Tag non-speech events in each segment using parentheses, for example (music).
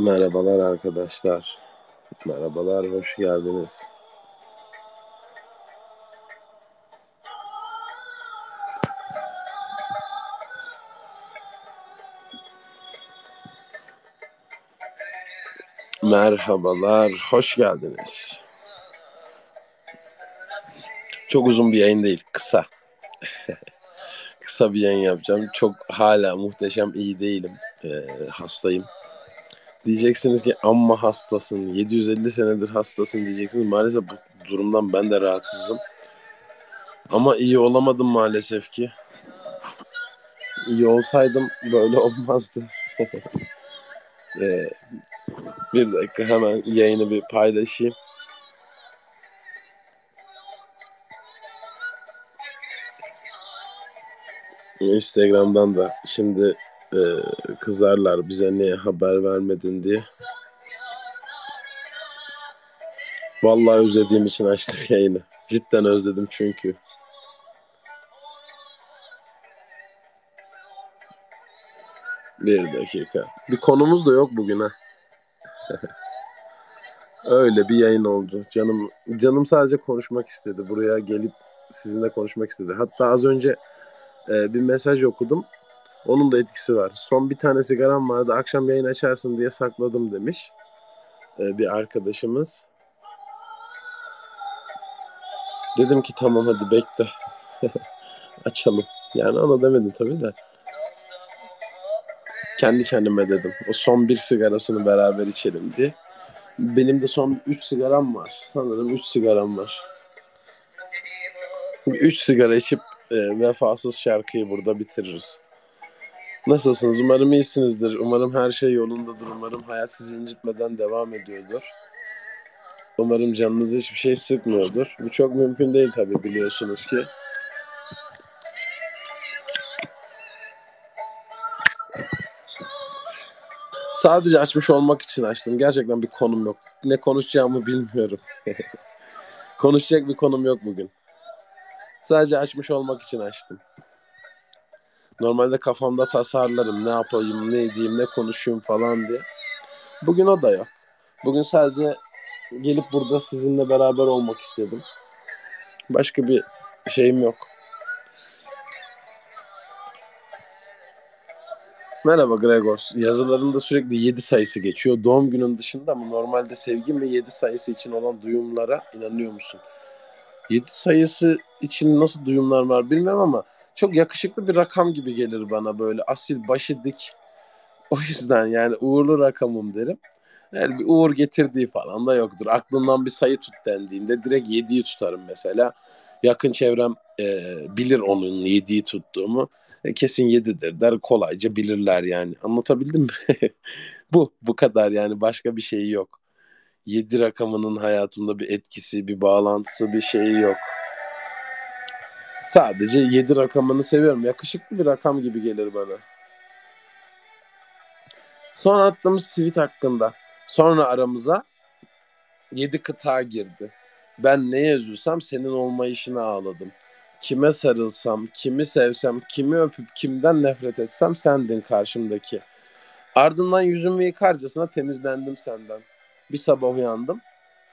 Merhabalar arkadaşlar. Merhabalar, hoş geldiniz. Merhabalar, hoş geldiniz. Çok uzun bir yayın değil, kısa. (laughs) kısa bir yayın yapacağım. Çok hala muhteşem iyi değilim. Ee, hastayım. Diyeceksiniz ki amma hastasın, 750 senedir hastasın diyeceksiniz. Maalesef bu durumdan ben de rahatsızım. Ama iyi olamadım maalesef ki. İyi olsaydım böyle (laughs) olmazdı. (laughs) ee, bir dakika hemen yayını bir paylaşayım. Instagram'dan da şimdi e, kızarlar bize niye haber vermedin diye. Vallahi özlediğim için açtım (laughs) yayını. Cidden özledim çünkü. Bir dakika. Bir konumuz da yok bugün ha. Öyle bir yayın oldu. Canım canım sadece konuşmak istedi. Buraya gelip sizinle konuşmak istedi. Hatta az önce e, bir mesaj okudum. Onun da etkisi var. Son bir tane sigaram vardı. Akşam yayın açarsın diye sakladım demiş. E, bir arkadaşımız. Dedim ki tamam hadi bekle. (laughs) Açalım. Yani ona demedim tabii de. Kendi kendime dedim. O son bir sigarasını beraber içelim diye. Benim de son 3 sigaram var. Sanırım 3 sigaram var. 3 sigara içip e, vefasız şarkıyı burada bitiririz. Nasılsınız? Umarım iyisinizdir. Umarım her şey yolundadır. Umarım hayat sizi incitmeden devam ediyordur. Umarım canınızı hiçbir şey sıkmıyordur. Bu çok mümkün değil tabii biliyorsunuz ki. Sadece açmış olmak için açtım. Gerçekten bir konum yok. Ne konuşacağımı bilmiyorum. (laughs) Konuşacak bir konum yok bugün. Sadece açmış olmak için açtım. Normalde kafamda tasarlarım. Ne yapayım, ne edeyim, ne konuşayım falan diye. Bugün o da yok. Bugün sadece gelip burada sizinle beraber olmak istedim. Başka bir şeyim yok. Merhaba Gregor. Yazılarında sürekli 7 sayısı geçiyor. Doğum günün dışında ama normalde sevgim ve 7 sayısı için olan duyumlara inanıyor musun? 7 sayısı için nasıl duyumlar var bilmiyorum ama çok yakışıklı bir rakam gibi gelir bana böyle asil başı dik. O yüzden yani uğurlu rakamım derim. Yani bir uğur getirdiği falan da yoktur. Aklından bir sayı tut dendiğinde direkt 7'yi tutarım mesela. Yakın çevrem e, bilir onun 7'yi tuttuğumu. Kesin 7'dir der. Kolayca bilirler yani. Anlatabildim mi? (laughs) bu bu kadar yani başka bir şeyi yok. 7 rakamının hayatımda bir etkisi, bir bağlantısı, bir şeyi yok. Sadece 7 rakamını seviyorum. Yakışıklı bir rakam gibi gelir bana. Son attığımız tweet hakkında. Sonra aramıza 7 kıta girdi. Ben neye üzülsem senin olmayışına ağladım. Kime sarılsam, kimi sevsem, kimi öpüp kimden nefret etsem sendin karşımdaki. Ardından yüzümü yıkarcasına temizlendim senden. Bir sabah uyandım.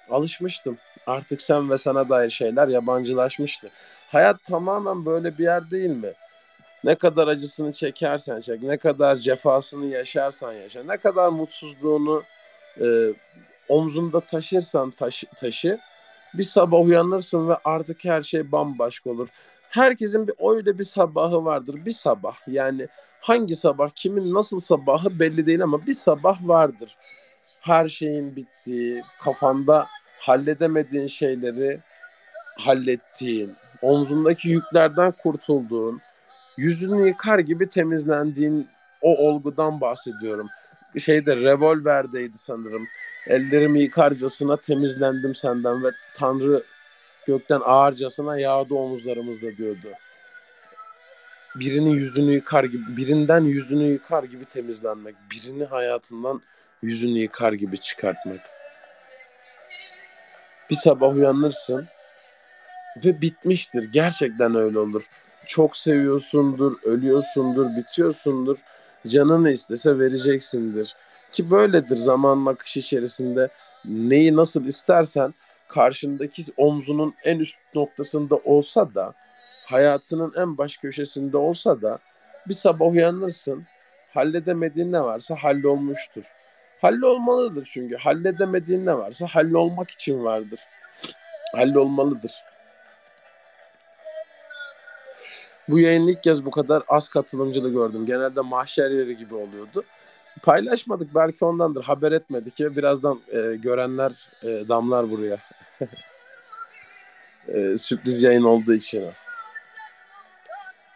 Alışmıştım. Artık sen ve sana dair şeyler yabancılaşmıştı. Hayat tamamen böyle bir yer değil mi? Ne kadar acısını çekersen çek, ne kadar cefasını yaşarsan yaşa, ne kadar mutsuzluğunu e, omzunda taşırsan taşı, taşı, bir sabah uyanırsın ve artık her şey bambaşka olur. Herkesin bir öyle bir sabahı vardır. Bir sabah yani hangi sabah, kimin nasıl sabahı belli değil ama bir sabah vardır. Her şeyin bittiği, kafanda halledemediğin şeyleri hallettiğin, omzundaki yüklerden kurtulduğun, yüzünü yıkar gibi temizlendiğin o olgudan bahsediyorum. Şeyde revolverdeydi sanırım. Ellerimi yıkarcasına temizlendim senden ve Tanrı gökten ağırcasına yağdı omuzlarımızda diyordu. birinin yüzünü yıkar gibi, birinden yüzünü yıkar gibi temizlenmek, birini hayatından yüzünü yıkar gibi çıkartmak. Bir sabah uyanırsın ve bitmiştir. Gerçekten öyle olur. Çok seviyorsundur, ölüyorsundur, bitiyorsundur. Canını istese vereceksindir. Ki böyledir zamanın akışı içerisinde. Neyi nasıl istersen karşındaki omzunun en üst noktasında olsa da hayatının en baş köşesinde olsa da bir sabah uyanırsın halledemediğin ne varsa hallolmuştur. Hallolmalıdır çünkü halledemediğin ne varsa hallolmak için vardır. Hallolmalıdır. Bu yayın ilk kez bu kadar az katılımcılı gördüm. Genelde mahşer yeri gibi oluyordu. Paylaşmadık belki ondandır. Haber etmedik ya birazdan e, görenler e, damlar buraya. (laughs) e, sürpriz yayın olduğu için.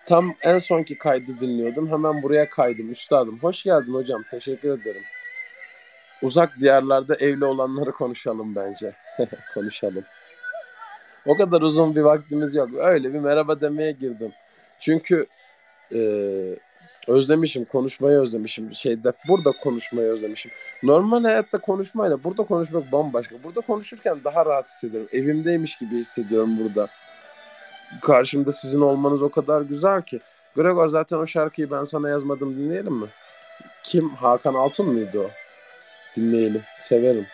Tam en sonki kaydı dinliyordum. Hemen buraya kaydım. Üstadım hoş geldin hocam. Teşekkür ederim. Uzak diyarlarda evli olanları konuşalım bence. (laughs) konuşalım. O kadar uzun bir vaktimiz yok. Öyle bir merhaba demeye girdim. Çünkü e, özlemişim, konuşmayı özlemişim. Şeyde burada konuşmayı özlemişim. Normal hayatta konuşmayla burada konuşmak bambaşka. Burada konuşurken daha rahat hissediyorum. Evimdeymiş gibi hissediyorum burada. Karşımda sizin olmanız o kadar güzel ki. Gregor zaten o şarkıyı ben sana yazmadım dinleyelim mi? Kim? Hakan Altun muydu o? Dinleyelim. Severim.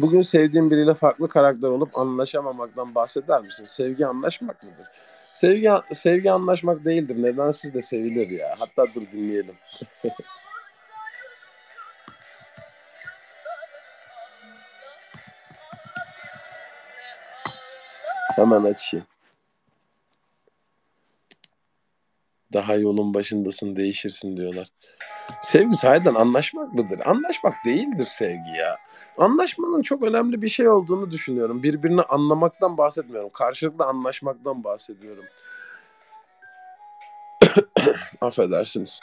Bugün sevdiğin biriyle farklı karakter olup anlaşamamaktan bahseder misin? Sevgi anlaşmak mıdır? Sevgi sevgi anlaşmak değildir. Neden siz de sevilir ya. Hatta dur dinleyelim. (laughs) Hemen açayım. Daha yolun başındasın değişirsin diyorlar. Sevgi sahiden anlaşmak mıdır? Anlaşmak değildir sevgi ya. Anlaşmanın çok önemli bir şey olduğunu düşünüyorum. Birbirini anlamaktan bahsetmiyorum. Karşılıklı anlaşmaktan bahsediyorum. (coughs) Affedersiniz.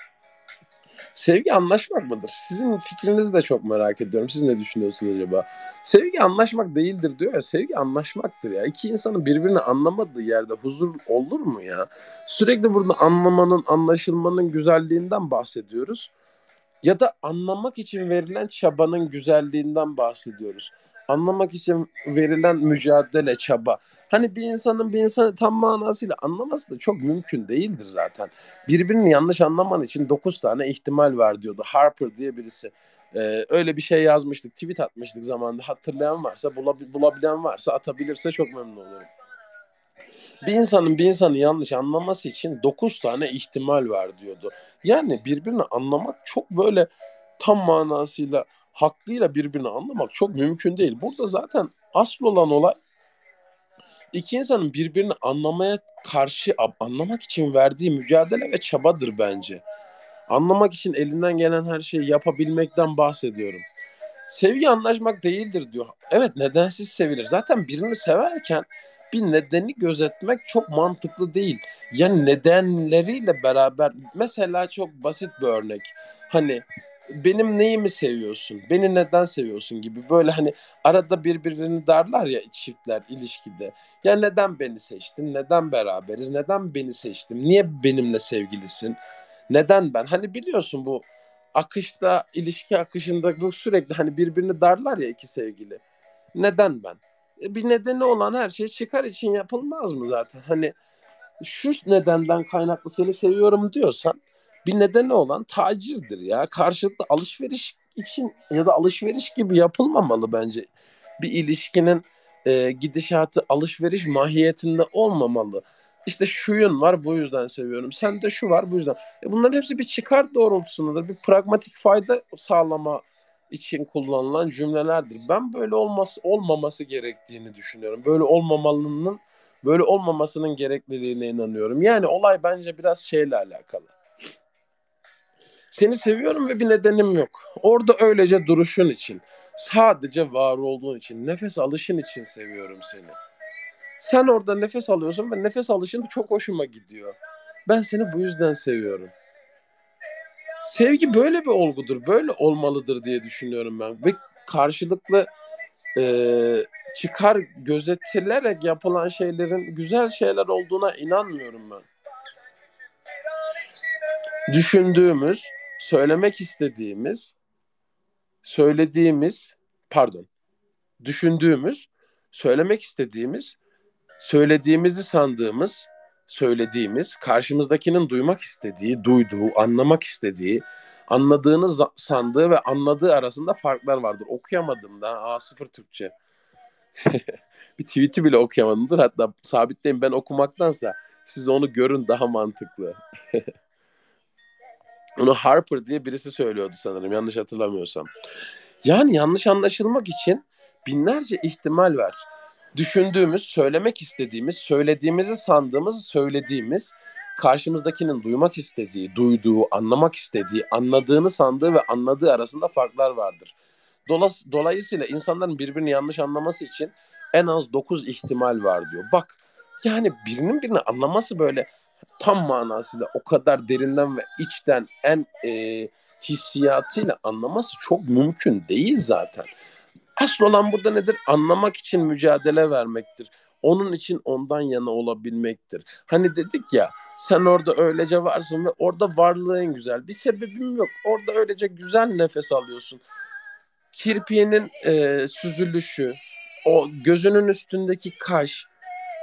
Sevgi anlaşmak mıdır? Sizin fikrinizi de çok merak ediyorum. Siz ne düşünüyorsunuz acaba? Sevgi anlaşmak değildir diyor ya. Sevgi anlaşmaktır ya. İki insanın birbirini anlamadığı yerde huzur olur mu ya? Sürekli burada anlamanın, anlaşılmanın güzelliğinden bahsediyoruz. Ya da anlamak için verilen çabanın güzelliğinden bahsediyoruz. Anlamak için verilen mücadele, çaba. Hani bir insanın bir insanı tam manasıyla anlaması da çok mümkün değildir zaten. Birbirini yanlış anlaman için 9 tane ihtimal var diyordu. Harper diye birisi. Ee, öyle bir şey yazmıştık, tweet atmıştık zamanında. Hatırlayan varsa, bulab- bulabilen varsa atabilirse çok memnun olurum. Bir insanın bir insanı yanlış anlaması için 9 tane ihtimal var diyordu. Yani birbirini anlamak çok böyle tam manasıyla hakkıyla birbirini anlamak çok mümkün değil. Burada zaten asıl olan olay iki insanın birbirini anlamaya karşı anlamak için verdiği mücadele ve çabadır bence. Anlamak için elinden gelen her şeyi yapabilmekten bahsediyorum. Sevgi anlaşmak değildir diyor. Evet nedensiz sevilir. Zaten birini severken bir nedeni gözetmek çok mantıklı değil. Yani nedenleriyle beraber mesela çok basit bir örnek. Hani benim neyimi seviyorsun? Beni neden seviyorsun gibi böyle hani arada birbirini darlar ya çiftler ilişkide. Ya neden beni seçtin? Neden beraberiz? Neden beni seçtim? Niye benimle sevgilisin? Neden ben? Hani biliyorsun bu akışta, ilişki akışında bu sürekli hani birbirini darlar ya iki sevgili. Neden ben? E, bir nedeni olan her şey çıkar için yapılmaz mı zaten? Hani şu nedenden kaynaklı seni seviyorum diyorsan bir nedeni olan tacirdir ya. Karşılıklı alışveriş için ya da alışveriş gibi yapılmamalı bence. Bir ilişkinin e, gidişatı alışveriş mahiyetinde olmamalı. İşte şuyun var bu yüzden seviyorum. Sen de şu var bu yüzden. E bunların hepsi bir çıkar doğrultusundadır. Bir pragmatik fayda sağlama için kullanılan cümlelerdir. Ben böyle olması olmaması gerektiğini düşünüyorum. Böyle olmamalının böyle olmamasının gerekliliğine inanıyorum. Yani olay bence biraz şeyle alakalı. Seni seviyorum ve bir nedenim yok. Orada öylece duruşun için, sadece var olduğun için, nefes alışın için seviyorum seni. Sen orada nefes alıyorsun ve nefes alışın çok hoşuma gidiyor. Ben seni bu yüzden seviyorum sevgi böyle bir olgudur, böyle olmalıdır diye düşünüyorum ben. Ve karşılıklı e, çıkar gözetilerek yapılan şeylerin güzel şeyler olduğuna inanmıyorum ben. Düşündüğümüz, söylemek istediğimiz, söylediğimiz, pardon, düşündüğümüz, söylemek istediğimiz, söylediğimizi sandığımız, söylediğimiz, karşımızdakinin duymak istediği, duyduğu, anlamak istediği, anladığını sandığı ve anladığı arasında farklar vardır. Okuyamadım da A0 Türkçe. (laughs) bir tweet'i bile okuyamadımdır. Hatta sabitleyeyim ben okumaktansa siz onu görün daha mantıklı. (laughs) onu Harper diye birisi söylüyordu sanırım yanlış hatırlamıyorsam. Yani yanlış anlaşılmak için binlerce ihtimal var. Düşündüğümüz, söylemek istediğimiz, söylediğimizi sandığımız, söylediğimiz, karşımızdakinin duymak istediği, duyduğu, anlamak istediği, anladığını sandığı ve anladığı arasında farklar vardır. Dolayısıyla insanların birbirini yanlış anlaması için en az 9 ihtimal var diyor. Bak yani birinin birini anlaması böyle tam manasıyla o kadar derinden ve içten en e, hissiyatıyla anlaması çok mümkün değil zaten. Asıl olan burada nedir? Anlamak için mücadele vermektir. Onun için ondan yana olabilmektir. Hani dedik ya sen orada öylece varsın ve orada varlığın güzel. Bir sebebin yok. Orada öylece güzel nefes alıyorsun. Kirpiğinin e, süzülüşü, o gözünün üstündeki kaş,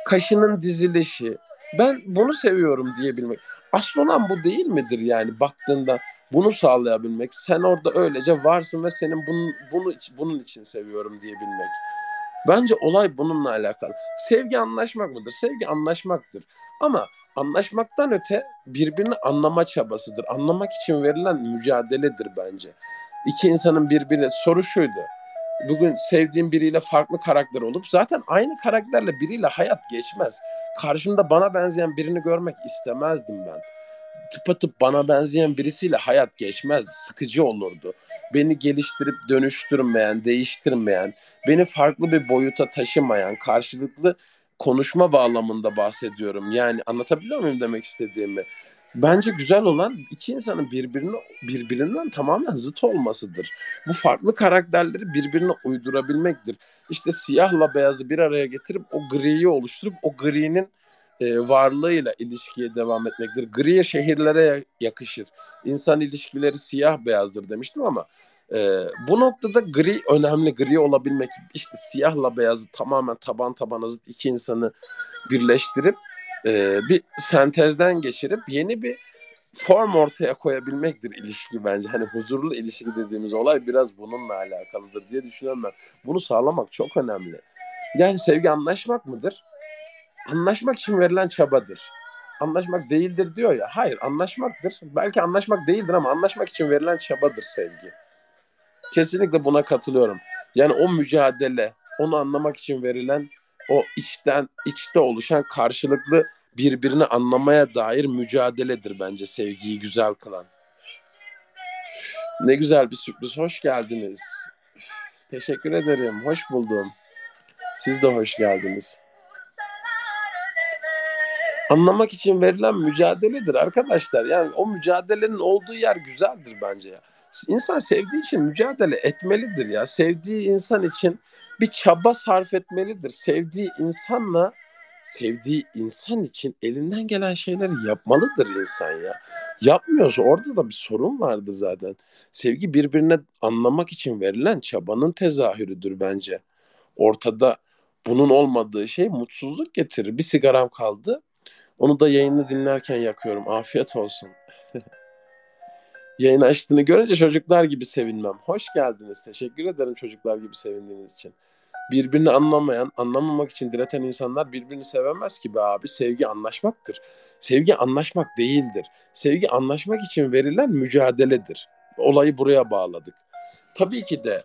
kaşının dizilişi. Ben bunu seviyorum diyebilmek. Asıl olan bu değil midir yani baktığında bunu sağlayabilmek. Sen orada öylece varsın ve senin bunun, bunu, bunun için seviyorum diyebilmek. Bence olay bununla alakalı. Sevgi anlaşmak mıdır? Sevgi anlaşmaktır. Ama anlaşmaktan öte birbirini anlama çabasıdır. Anlamak için verilen mücadeledir bence. İki insanın birbirine soru şuydu. Bugün sevdiğim biriyle farklı karakter olup zaten aynı karakterle biriyle hayat geçmez. Karşımda bana benzeyen birini görmek istemezdim ben. Tıpatıp bana benzeyen birisiyle hayat geçmezdi. Sıkıcı olurdu. Beni geliştirip dönüştürmeyen, değiştirmeyen, beni farklı bir boyuta taşımayan, karşılıklı konuşma bağlamında bahsediyorum. Yani anlatabiliyor muyum demek istediğimi? Bence güzel olan iki insanın birbirine birbirinden tamamen zıt olmasıdır. Bu farklı karakterleri birbirine uydurabilmektir. İşte siyahla beyazı bir araya getirip o griyi oluşturup o grinin e, varlığıyla ilişkiye devam etmektir. Gri şehirlere yakışır. İnsan ilişkileri siyah beyazdır demiştim ama e, bu noktada gri önemli. Gri olabilmek işte siyahla beyazı tamamen taban tabana zıt iki insanı birleştirip e, bir sentezden geçirip yeni bir form ortaya koyabilmektir ilişki bence. Hani huzurlu ilişki dediğimiz olay biraz bununla alakalıdır diye düşünüyorum ben. Bunu sağlamak çok önemli. Yani sevgi anlaşmak mıdır? Anlaşmak için verilen çabadır. Anlaşmak değildir diyor ya. Hayır anlaşmaktır. Belki anlaşmak değildir ama anlaşmak için verilen çabadır sevgi. Kesinlikle buna katılıyorum. Yani o mücadele, onu anlamak için verilen o içten içte oluşan karşılıklı birbirini anlamaya dair mücadeledir bence sevgiyi güzel kılan. Ne güzel bir sürpriz. Hoş geldiniz. Teşekkür ederim. Hoş buldum. Siz de hoş geldiniz. Anlamak için verilen mücadeledir arkadaşlar. Yani o mücadelenin olduğu yer güzeldir bence ya. İnsan sevdiği için mücadele etmelidir ya. Sevdiği insan için bir çaba sarf etmelidir. Sevdiği insanla sevdiği insan için elinden gelen şeyleri yapmalıdır insan ya. Yapmıyorsa orada da bir sorun vardır zaten. Sevgi birbirine anlamak için verilen çabanın tezahürüdür bence. Ortada bunun olmadığı şey mutsuzluk getirir. Bir sigaram kaldı. Onu da yayını dinlerken yakıyorum. Afiyet olsun. (laughs) Yayın açtığını görünce çocuklar gibi sevinmem. Hoş geldiniz. Teşekkür ederim çocuklar gibi sevindiğiniz için. Birbirini anlamayan, anlamamak için direten insanlar birbirini sevemez ki be abi. Sevgi anlaşmaktır. Sevgi anlaşmak değildir. Sevgi anlaşmak için verilen mücadeledir. Olayı buraya bağladık. Tabii ki de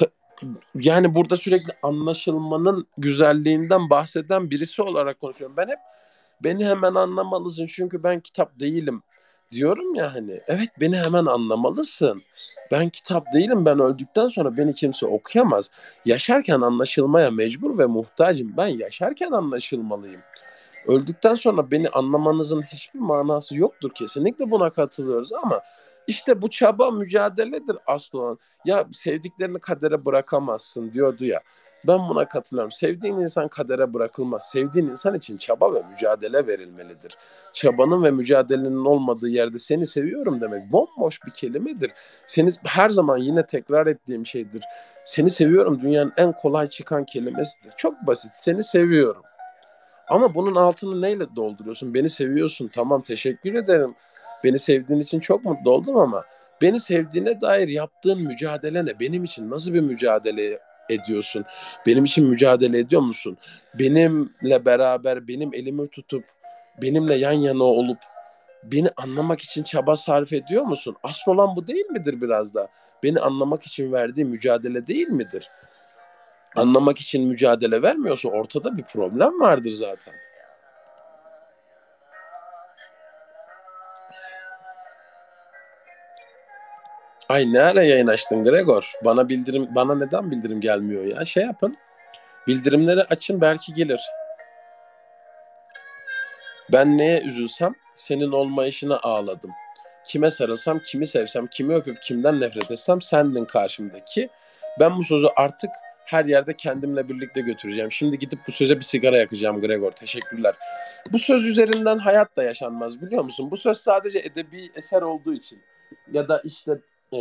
(coughs) yani burada sürekli anlaşılmanın güzelliğinden bahseden birisi olarak konuşuyorum. Ben hep beni hemen anlamalısın çünkü ben kitap değilim diyorum ya hani evet beni hemen anlamalısın. Ben kitap değilim ben öldükten sonra beni kimse okuyamaz. Yaşarken anlaşılmaya mecbur ve muhtacım. Ben yaşarken anlaşılmalıyım. Öldükten sonra beni anlamanızın hiçbir manası yoktur. Kesinlikle buna katılıyoruz ama işte bu çaba mücadeledir aslı. Ya sevdiklerini kadere bırakamazsın diyordu ya. Ben buna katılıyorum. Sevdiğin insan kadere bırakılmaz. Sevdiğin insan için çaba ve mücadele verilmelidir. Çabanın ve mücadelenin olmadığı yerde seni seviyorum demek bomboş bir kelimedir. Seni her zaman yine tekrar ettiğim şeydir. Seni seviyorum dünyanın en kolay çıkan kelimesidir. Çok basit. Seni seviyorum. Ama bunun altını neyle dolduruyorsun? Beni seviyorsun. Tamam teşekkür ederim. Beni sevdiğin için çok mutlu oldum ama beni sevdiğine dair yaptığın mücadele ne? Benim için nasıl bir mücadele ediyorsun? Benim için mücadele ediyor musun? Benimle beraber benim elimi tutup benimle yan yana olup beni anlamak için çaba sarf ediyor musun? Asıl olan bu değil midir biraz da? Beni anlamak için verdiği mücadele değil midir? Anlamak için mücadele vermiyorsa ortada bir problem vardır zaten. Ay ne ara yayın açtın Gregor? Bana bildirim bana neden bildirim gelmiyor ya? Şey yapın. Bildirimleri açın belki gelir. Ben neye üzülsem senin olmayışına ağladım. Kime sarılsam, kimi sevsem, kimi öpüp kimden nefret etsem sendin karşımdaki. Ben bu sözü artık her yerde kendimle birlikte götüreceğim. Şimdi gidip bu söze bir sigara yakacağım Gregor. Teşekkürler. Bu söz üzerinden hayat da yaşanmaz biliyor musun? Bu söz sadece edebi eser olduğu için ya da işte e,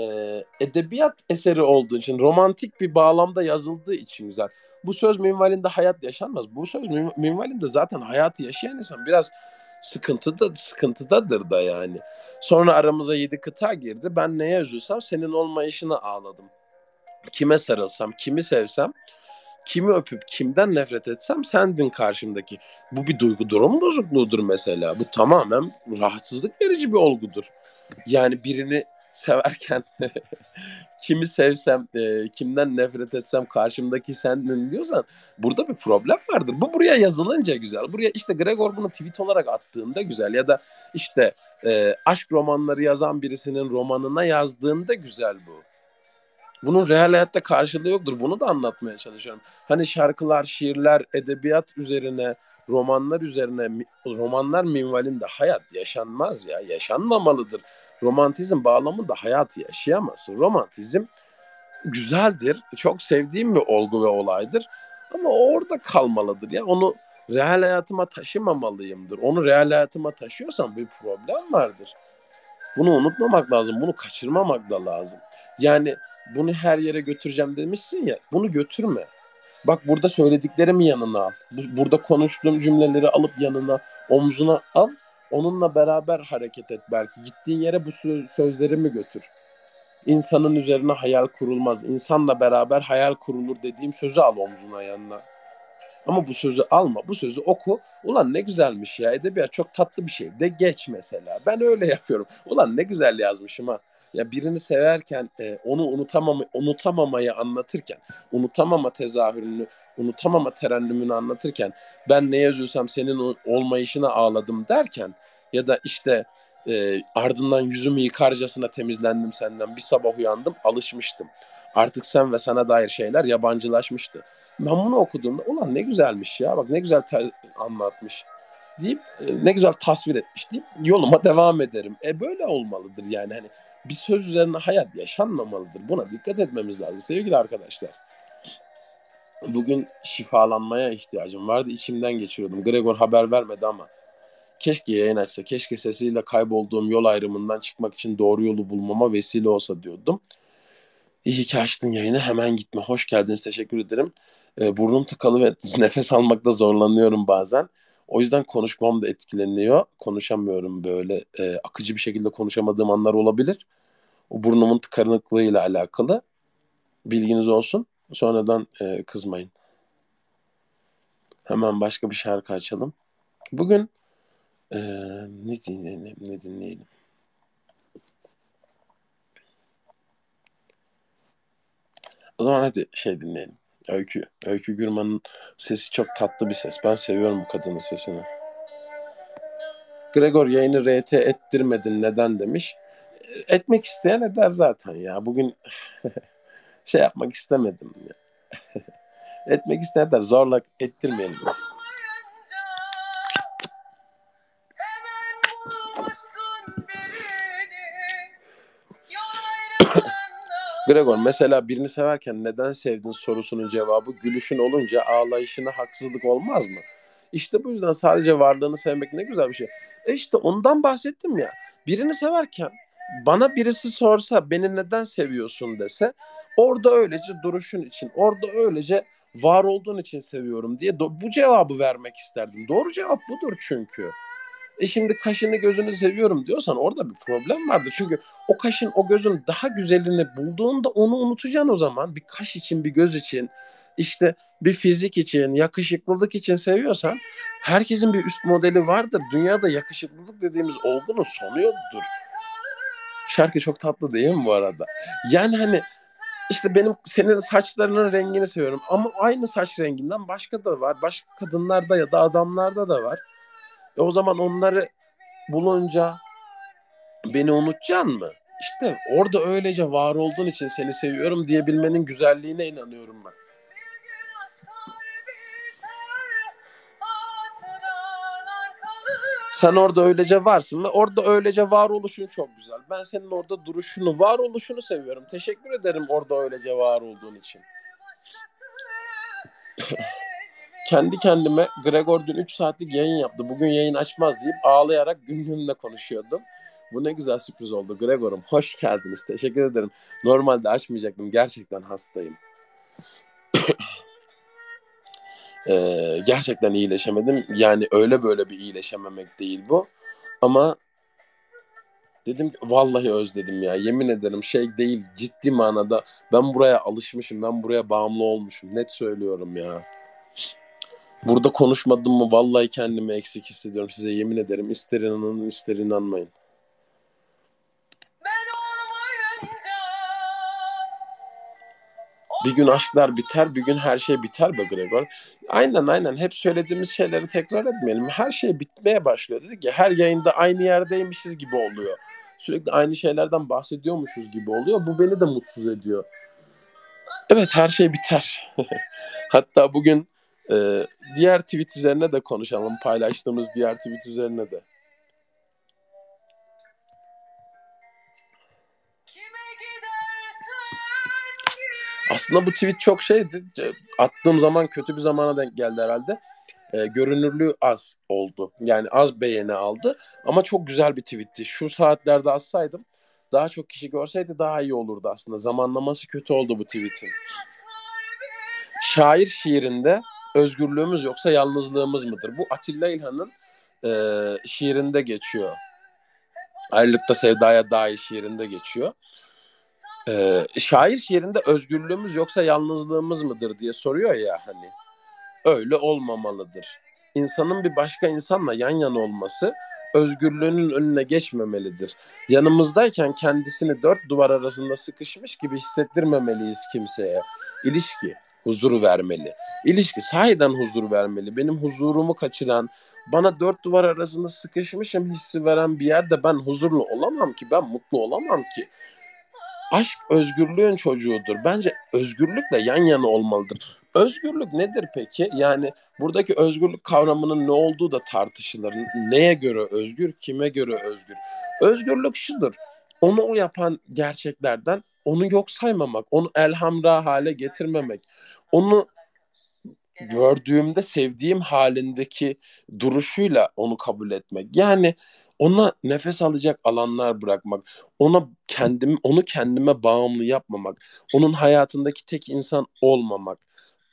edebiyat eseri olduğu için, romantik bir bağlamda yazıldığı için güzel. Bu söz minvalinde hayat yaşanmaz. Bu söz minvalinde zaten hayatı yaşayan insan biraz sıkıntıda sıkıntıdadır da yani. Sonra aramıza yedi kıta girdi. Ben neye üzülsem senin olmayışına ağladım. Kime sarılsam, kimi sevsem, kimi öpüp kimden nefret etsem sendin karşımdaki. Bu bir duygu durum bozukluğudur mesela. Bu tamamen rahatsızlık verici bir olgudur. Yani birini severken (laughs) kimi sevsem, e, kimden nefret etsem karşımdaki sendin diyorsan burada bir problem vardır. Bu buraya yazılınca güzel. Buraya işte Gregor bunu tweet olarak attığında güzel ya da işte e, aşk romanları yazan birisinin romanına yazdığında güzel bu. Bunun real hayatta karşılığı yoktur. Bunu da anlatmaya çalışıyorum. Hani şarkılar, şiirler, edebiyat üzerine, romanlar üzerine, romanlar minvalinde hayat yaşanmaz ya. Yaşanmamalıdır romantizm bağlamında hayatı yaşayamazsın. Romantizm güzeldir, çok sevdiğim bir olgu ve olaydır ama orada kalmalıdır. Ya onu real hayatıma taşımamalıyımdır. Onu real hayatıma taşıyorsam bir problem vardır. Bunu unutmamak lazım, bunu kaçırmamak da lazım. Yani bunu her yere götüreceğim demişsin ya, bunu götürme. Bak burada söylediklerimi yanına al. Burada konuştuğum cümleleri alıp yanına, omzuna al Onunla beraber hareket et belki. Gittiğin yere bu sözlerimi götür. İnsanın üzerine hayal kurulmaz. İnsanla beraber hayal kurulur dediğim sözü al omzuna yanına. Ama bu sözü alma. Bu sözü oku. Ulan ne güzelmiş ya. Edebiyat çok tatlı bir şey. De geç mesela. Ben öyle (laughs) yapıyorum. Ulan ne güzel yazmışım ha. Ya birini severken e, onu unutamam unutamamayı anlatırken, unutamama tezahürünü, unutamama terennümünü anlatırken ben ne yazıyorsam senin olmayışına ağladım derken ya da işte e, ardından yüzümü yıkarcasına temizlendim senden bir sabah uyandım alışmıştım. Artık sen ve sana dair şeyler yabancılaşmıştı. Ben bunu okuduğumda ulan ne güzelmiş ya bak ne güzel anlatmış deyip e, ne güzel tasvir etmiş deyip yoluma devam ederim. E böyle olmalıdır yani hani bir söz üzerine hayat yaşanmamalıdır. Buna dikkat etmemiz lazım sevgili arkadaşlar. Bugün şifalanmaya ihtiyacım vardı. İçimden geçiriyordum. Gregor haber vermedi ama keşke yayın açsa, keşke sesiyle kaybolduğum yol ayrımından çıkmak için doğru yolu bulmama vesile olsa diyordum. İyi ki açtın yayını. Hemen gitme. Hoş geldiniz. Teşekkür ederim. E, burnum tıkalı ve (laughs) nefes almakta zorlanıyorum bazen. O yüzden konuşmam da etkileniyor. Konuşamıyorum böyle. E, akıcı bir şekilde konuşamadığım anlar olabilir. O burnumun tıkanıklığıyla alakalı. Bilginiz olsun. Sonradan e, kızmayın. Hemen başka bir şarkı açalım. Bugün e, ne dinleyelim, ne dinleyelim? O zaman hadi şey dinleyelim. Öykü. Öykü Gürman'ın sesi çok tatlı bir ses. Ben seviyorum bu kadının sesini. Gregor yayını RT ettirmedin neden demiş. Etmek isteyen eder zaten ya. Bugün (laughs) şey yapmak istemedim. Ya. (laughs) Etmek isteyen eder. Zorla ettirmeyelim. Ya. (laughs) Gregor mesela birini severken neden sevdin sorusunun cevabı gülüşün olunca ağlayışına haksızlık olmaz mı? İşte bu yüzden sadece varlığını sevmek ne güzel bir şey. E işte ondan bahsettim ya. Birini severken bana birisi sorsa beni neden seviyorsun dese orada öylece duruşun için, orada öylece var olduğun için seviyorum diye bu cevabı vermek isterdim. Doğru cevap budur çünkü. E şimdi kaşını gözünü seviyorum diyorsan orada bir problem vardır. Çünkü o kaşın o gözün daha güzelini bulduğunda onu unutacaksın o zaman. Bir kaş için bir göz için işte bir fizik için yakışıklılık için seviyorsan herkesin bir üst modeli vardır. Dünyada yakışıklılık dediğimiz olgunun sonu yoktur. Şarkı çok tatlı değil mi bu arada? Yani hani işte benim senin saçlarının rengini seviyorum ama aynı saç renginden başka da var. Başka kadınlarda ya da adamlarda da var. E o zaman onları bulunca beni unutacaksın mı? İşte orada öylece var olduğun için seni seviyorum diyebilmenin güzelliğine inanıyorum ben. Sen orada öylece varsın ve orada öylece var oluşun çok güzel. Ben senin orada duruşunu, var oluşunu seviyorum. Teşekkür ederim orada öylece var olduğun için. (laughs) Kendi kendime Gregor dün 3 saatlik yayın yaptı. Bugün yayın açmaz deyip ağlayarak günlüğümle konuşuyordum. Bu ne güzel sürpriz oldu. Gregor'um hoş geldiniz. Teşekkür ederim. Normalde açmayacaktım. Gerçekten hastayım. Ee, gerçekten iyileşemedim. Yani öyle böyle bir iyileşememek değil bu. Ama dedim vallahi özledim ya. Yemin ederim şey değil ciddi manada ben buraya alışmışım. Ben buraya bağımlı olmuşum. Net söylüyorum ya. Burada konuşmadım mı vallahi kendimi eksik hissediyorum. Size yemin ederim ister inanın ister inanmayın. Bir gün aşklar biter, bir gün her şey biter be Gregor. Aynen aynen hep söylediğimiz şeyleri tekrar etmeyelim. Her şey bitmeye başlıyor. Dedik ya her yayında aynı yerdeymişiz gibi oluyor. Sürekli aynı şeylerden bahsediyormuşuz gibi oluyor. Bu beni de mutsuz ediyor. Evet her şey biter. (laughs) Hatta bugün e, diğer tweet üzerine de konuşalım. Paylaştığımız diğer tweet üzerine de. Aslında bu tweet çok şeydi. Attığım zaman kötü bir zamana denk geldi herhalde. E, görünürlüğü az oldu. Yani az beğeni aldı. Ama çok güzel bir tweetti. Şu saatlerde atsaydım daha çok kişi görseydi daha iyi olurdu aslında. Zamanlaması kötü oldu bu tweetin. Şair şiirinde özgürlüğümüz yoksa yalnızlığımız mıdır? Bu Atilla İlhan'ın e, şiirinde geçiyor. Ayrılıkta Sevdaya Dair şiirinde geçiyor. Ee, şair şiirinde özgürlüğümüz yoksa yalnızlığımız mıdır diye soruyor ya hani. Öyle olmamalıdır. İnsanın bir başka insanla yan yana olması özgürlüğünün önüne geçmemelidir. Yanımızdayken kendisini dört duvar arasında sıkışmış gibi hissettirmemeliyiz kimseye. İlişki huzur vermeli. İlişki sahiden huzur vermeli. Benim huzurumu kaçıran, bana dört duvar arasında sıkışmışım hissi veren bir yerde ben huzurlu olamam ki, ben mutlu olamam ki. Aşk özgürlüğün çocuğudur. Bence özgürlükle yan yana olmalıdır. Özgürlük nedir peki? Yani buradaki özgürlük kavramının ne olduğu da tartışılır. Neye göre özgür, kime göre özgür? Özgürlük şudur. Onu o yapan gerçeklerden onu yok saymamak, onu elhamra hale getirmemek, onu gördüğümde sevdiğim halindeki duruşuyla onu kabul etmek. Yani ona nefes alacak alanlar bırakmak, ona kendim onu kendime bağımlı yapmamak, onun hayatındaki tek insan olmamak,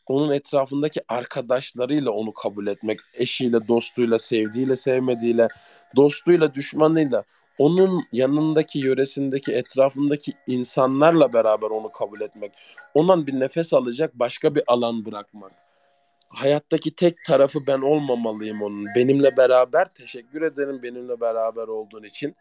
onun etrafındaki arkadaşlarıyla onu kabul etmek, eşiyle, dostuyla, sevdiğiyle, sevmediğiyle, dostuyla, düşmanıyla onun yanındaki, yöresindeki, etrafındaki insanlarla beraber onu kabul etmek. Ondan bir nefes alacak başka bir alan bırakmak. Hayattaki tek tarafı ben olmamalıyım onun. Benimle beraber teşekkür ederim benimle beraber olduğun için.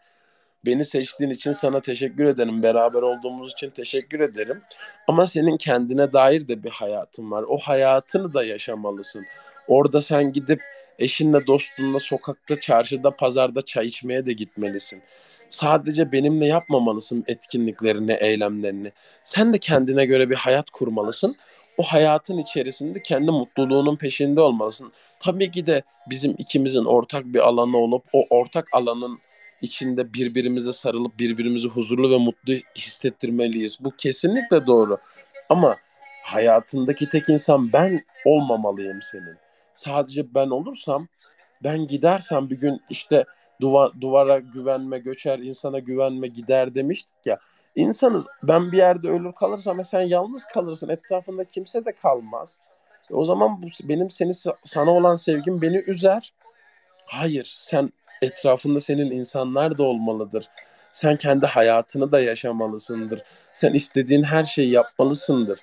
Beni seçtiğin için sana teşekkür ederim. Beraber olduğumuz için teşekkür ederim. Ama senin kendine dair de bir hayatın var. O hayatını da yaşamalısın. Orada sen gidip eşinle, dostunla sokakta, çarşıda, pazarda çay içmeye de gitmelisin. Sadece benimle yapmamalısın etkinliklerini, eylemlerini. Sen de kendine göre bir hayat kurmalısın. O hayatın içerisinde kendi mutluluğunun peşinde olmalısın. Tabii ki de bizim ikimizin ortak bir alanı olup o ortak alanın içinde birbirimize sarılıp birbirimizi huzurlu ve mutlu hissettirmeliyiz. Bu kesinlikle doğru. Ama hayatındaki tek insan ben olmamalıyım senin. Sadece ben olursam, ben gidersem bir gün işte duva, duvara güvenme, göçer insana güvenme gider demiştik ya. İnsanız ben bir yerde ölür kalırsam ve sen yalnız kalırsın. Etrafında kimse de kalmaz. E o zaman bu, benim seni sana olan sevgim beni üzer. Hayır, sen etrafında senin insanlar da olmalıdır. Sen kendi hayatını da yaşamalısındır. Sen istediğin her şeyi yapmalısındır.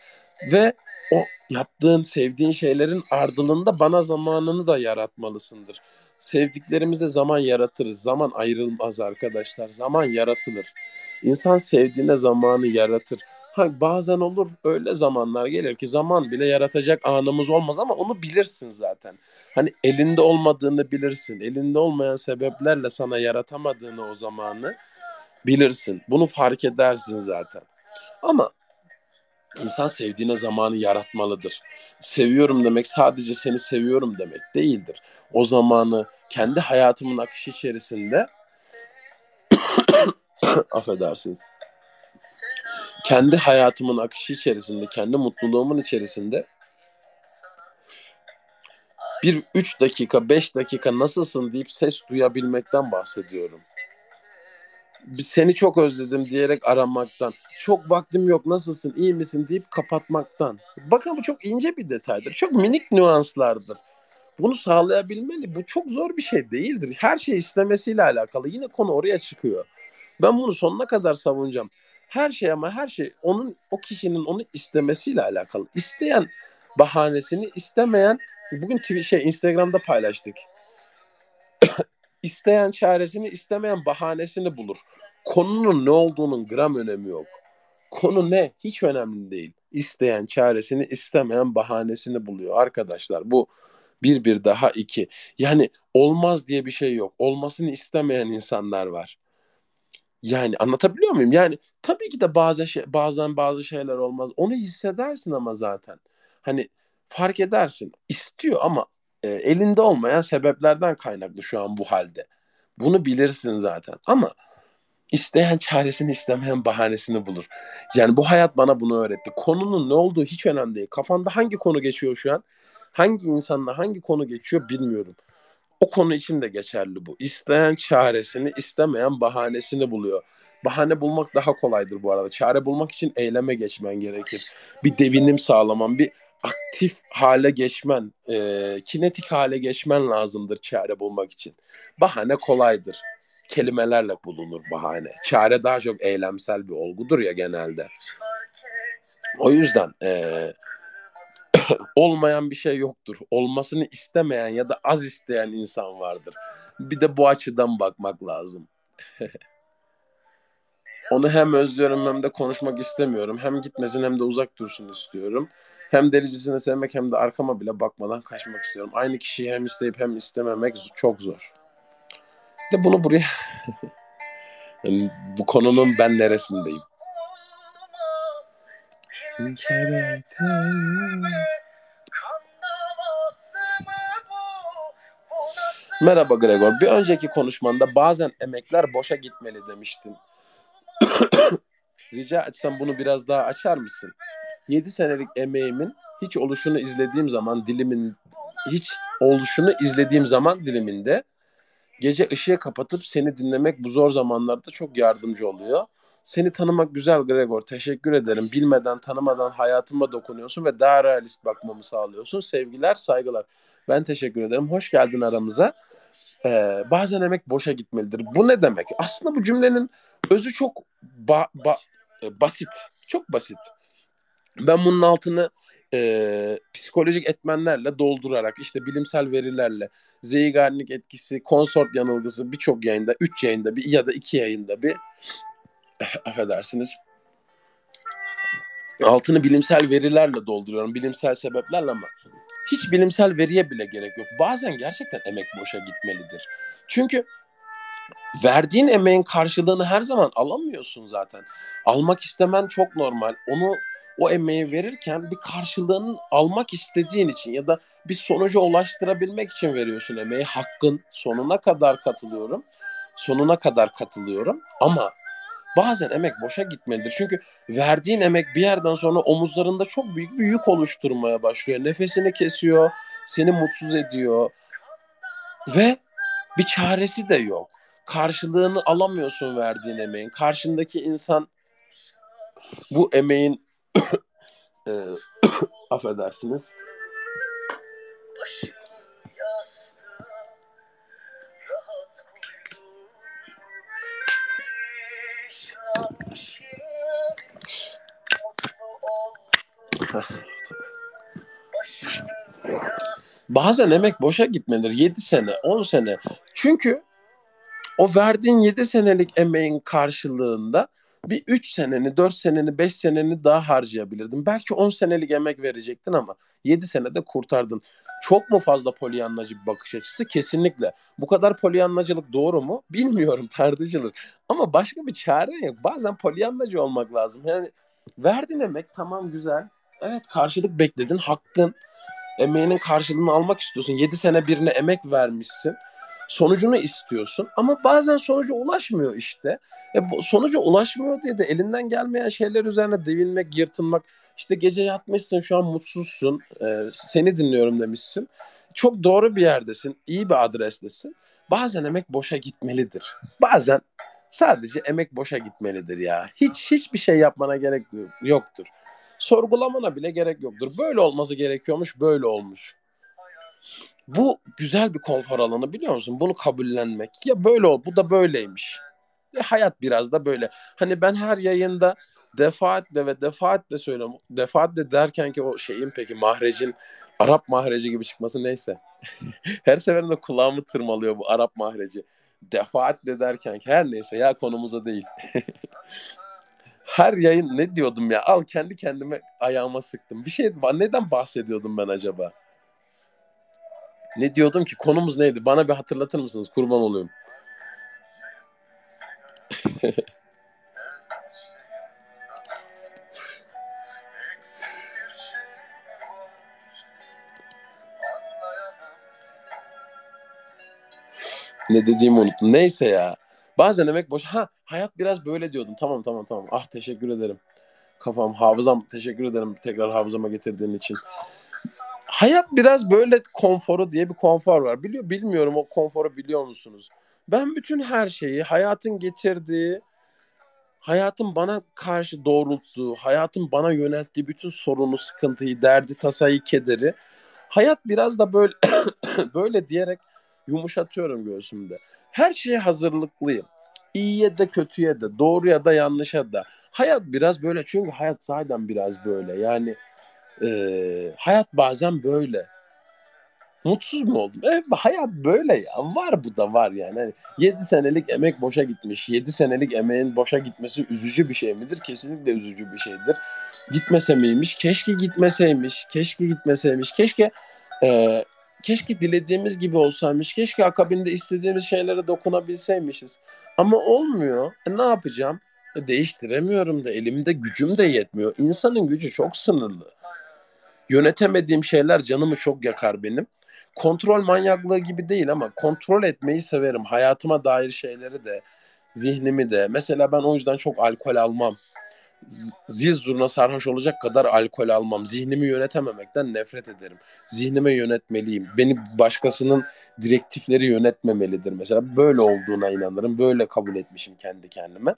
Ve o yaptığın, sevdiğin şeylerin ardılığında bana zamanını da yaratmalısındır. Sevdiklerimize zaman yaratırız. Zaman ayrılmaz arkadaşlar. Zaman yaratılır. İnsan sevdiğine zamanı yaratır. Ha, bazen olur öyle zamanlar gelir ki zaman bile yaratacak anımız olmaz ama onu bilirsin zaten. Hani elinde olmadığını bilirsin. Elinde olmayan sebeplerle sana yaratamadığını o zamanı bilirsin. Bunu fark edersin zaten. Ama insan sevdiğine zamanı yaratmalıdır. Seviyorum demek sadece seni seviyorum demek değildir. O zamanı kendi hayatımın akışı içerisinde (laughs) affedersiniz. Kendi hayatımın akışı içerisinde, kendi mutluluğumun içerisinde bir üç dakika, beş dakika nasılsın deyip ses duyabilmekten bahsediyorum. Seni çok özledim diyerek aramaktan, çok vaktim yok nasılsın, iyi misin deyip kapatmaktan. Bakın bu çok ince bir detaydır. Çok minik nüanslardır. Bunu sağlayabilmeli. Bu çok zor bir şey değildir. Her şey istemesiyle alakalı. Yine konu oraya çıkıyor. Ben bunu sonuna kadar savunacağım. Her şey ama her şey onun o kişinin onu istemesiyle alakalı. İsteyen bahanesini, istemeyen bugün TV, şey Instagram'da paylaştık. (coughs) İsteyen çaresini, istemeyen bahanesini bulur. Konunun ne olduğunun gram önemi yok. Konu ne? Hiç önemli değil. İsteyen çaresini, istemeyen bahanesini buluyor arkadaşlar. Bu bir bir daha iki. Yani olmaz diye bir şey yok. Olmasını istemeyen insanlar var. Yani anlatabiliyor muyum? Yani tabii ki de bazı şey, bazen bazı şeyler olmaz. Onu hissedersin ama zaten. Hani fark edersin. İstiyor ama e, elinde olmayan sebeplerden kaynaklı şu an bu halde. Bunu bilirsin zaten. Ama isteyen çaresini istemeyen bahanesini bulur. Yani bu hayat bana bunu öğretti. Konunun ne olduğu hiç önemli değil. Kafanda hangi konu geçiyor şu an? Hangi insanla hangi konu geçiyor bilmiyorum. O konu için de geçerli bu. İsteyen çaresini, istemeyen bahanesini buluyor. Bahane bulmak daha kolaydır bu arada. Çare bulmak için eyleme geçmen gerekir. Bir devinim sağlaman, bir aktif hale geçmen, e, kinetik hale geçmen lazımdır çare bulmak için. Bahane kolaydır. Kelimelerle bulunur bahane. Çare daha çok eylemsel bir olgudur ya genelde. O yüzden e, (laughs) olmayan bir şey yoktur. Olmasını istemeyen ya da az isteyen insan vardır. Bir de bu açıdan bakmak lazım. (laughs) Onu hem özlüyorum hem de konuşmak istemiyorum. Hem gitmesin hem de uzak dursun istiyorum. Hem delicesine sevmek hem de arkama bile bakmadan kaçmak istiyorum. Aynı kişiyi hem isteyip hem istememek çok zor. De bunu buraya (laughs) yani bu konunun ben neresindeyim? Merhaba Gregor. Bir önceki konuşmanda bazen emekler boşa gitmeli demiştin. (coughs) Rica etsem bunu biraz daha açar mısın? 7 senelik emeğimin hiç oluşunu izlediğim zaman dilimin hiç oluşunu izlediğim zaman diliminde gece ışığı kapatıp seni dinlemek bu zor zamanlarda çok yardımcı oluyor. Seni tanımak güzel Gregor. Teşekkür ederim. Bilmeden, tanımadan hayatıma dokunuyorsun ve daha realist bakmamı sağlıyorsun. Sevgiler, saygılar. Ben teşekkür ederim. Hoş geldin aramıza. Ee, bazen emek boşa gitmelidir. Bu ne demek? Aslında bu cümlenin özü çok ba- ba- e, basit. Çok basit. Ben bunun altını e, psikolojik etmenlerle doldurarak işte bilimsel verilerle Zeigarnik etkisi, konsort yanılgısı birçok yayında, üç yayında bir ya da iki yayında bir (laughs) affedersiniz altını bilimsel verilerle dolduruyorum. Bilimsel sebeplerle ama hiç bilimsel veriye bile gerek yok. Bazen gerçekten emek boşa gitmelidir. Çünkü verdiğin emeğin karşılığını her zaman alamıyorsun zaten. Almak istemen çok normal. Onu o emeği verirken bir karşılığını almak istediğin için ya da bir sonuca ulaştırabilmek için veriyorsun emeği. Hakkın sonuna kadar katılıyorum. sonuna kadar katılıyorum ama bazen emek boşa gitmelidir. Çünkü verdiğin emek bir yerden sonra omuzlarında çok büyük bir yük oluşturmaya başlıyor. Nefesini kesiyor, seni mutsuz ediyor ve bir çaresi de yok. Karşılığını alamıyorsun verdiğin emeğin. Karşındaki insan bu emeğin (coughs) e, (coughs) affedersiniz Bazen emek boşa gitmedir. 7 sene, 10 sene. Çünkü o verdiğin 7 senelik emeğin karşılığında bir 3 seneni, 4 seneni, 5 seneni daha harcayabilirdin. Belki 10 senelik emek verecektin ama 7 senede kurtardın. Çok mu fazla polyanlacı bir bakış açısı? Kesinlikle. Bu kadar polyanlacılık doğru mu? (laughs) Bilmiyorum tartışılır. Ama başka bir çare yok. Bazen polyanlacı olmak lazım. Yani verdin emek tamam güzel. Evet karşılık bekledin hakkın. Emeğinin karşılığını almak istiyorsun. 7 sene birine emek vermişsin. Sonucunu istiyorsun ama bazen sonuca ulaşmıyor işte. E, sonuca ulaşmıyor diye de elinden gelmeyen şeyler üzerine devinmek, yırtınmak. İşte gece yatmışsın şu an mutsuzsun. E, seni dinliyorum demişsin. Çok doğru bir yerdesin. iyi bir adrestesin. Bazen emek boşa gitmelidir. Bazen sadece emek boşa gitmelidir ya. Hiç hiçbir şey yapmana gerek yoktur sorgulamana bile gerek yoktur. Böyle olması gerekiyormuş, böyle olmuş. Bu güzel bir konfor alanı biliyor musun? Bunu kabullenmek. Ya böyle ol, bu da böyleymiş. Ve hayat biraz da böyle. Hani ben her yayında defaatle ve defaatle söylüyorum. Defaatle derken ki o şeyin peki mahrecin Arap mahreci gibi çıkması neyse. (laughs) her seferinde kulağımı tırmalıyor bu Arap mahreci. Defaatle derken ki her neyse ya konumuza değil. (laughs) her yayın ne diyordum ya? Al kendi kendime ayağıma sıktım. Bir şey neden bahsediyordum ben acaba? Ne diyordum ki? Konumuz neydi? Bana bir hatırlatır mısınız? Kurban olayım. (laughs) ne dediğimi unuttum. Neyse ya. Bazen emek boş. Ha hayat biraz böyle diyordum. Tamam tamam tamam. Ah teşekkür ederim. Kafam, hafızam teşekkür ederim tekrar hafızama getirdiğin için. Hayat biraz böyle konforu diye bir konfor var. Biliyor bilmiyorum o konforu biliyor musunuz? Ben bütün her şeyi hayatın getirdiği, hayatın bana karşı doğrulttuğu, hayatın bana yönelttiği bütün sorunu, sıkıntıyı, derdi, tasayı, kederi hayat biraz da böyle (coughs) böyle diyerek yumuşatıyorum göğsümde. Her şeye hazırlıklıyım. İyiye de kötüye de, doğruya da yanlışa da. Hayat biraz böyle çünkü hayat zaten biraz böyle. Yani e, hayat bazen böyle. Mutsuz mu oldum? Evet hayat böyle ya. Var bu da var yani. yani 7 senelik emek boşa gitmiş. 7 senelik emeğin boşa gitmesi üzücü bir şey midir? Kesinlikle üzücü bir şeydir. Gitmese miymiş? Keşke gitmeseymiş. Keşke gitmeseymiş. Keşke e, keşke dilediğimiz gibi olsaymış. Keşke akabinde istediğimiz şeylere dokunabilseymişiz. Ama olmuyor. E, ne yapacağım? E, değiştiremiyorum da elimde gücüm de yetmiyor. İnsanın gücü çok sınırlı. Yönetemediğim şeyler canımı çok yakar benim. Kontrol manyaklığı gibi değil ama kontrol etmeyi severim. Hayatıma dair şeyleri de, zihnimi de. Mesela ben o yüzden çok alkol almam zil zurna sarhoş olacak kadar alkol almam. Zihnimi yönetememekten nefret ederim. Zihnime yönetmeliyim. Beni başkasının direktifleri yönetmemelidir mesela. Böyle olduğuna inanırım. Böyle kabul etmişim kendi kendime.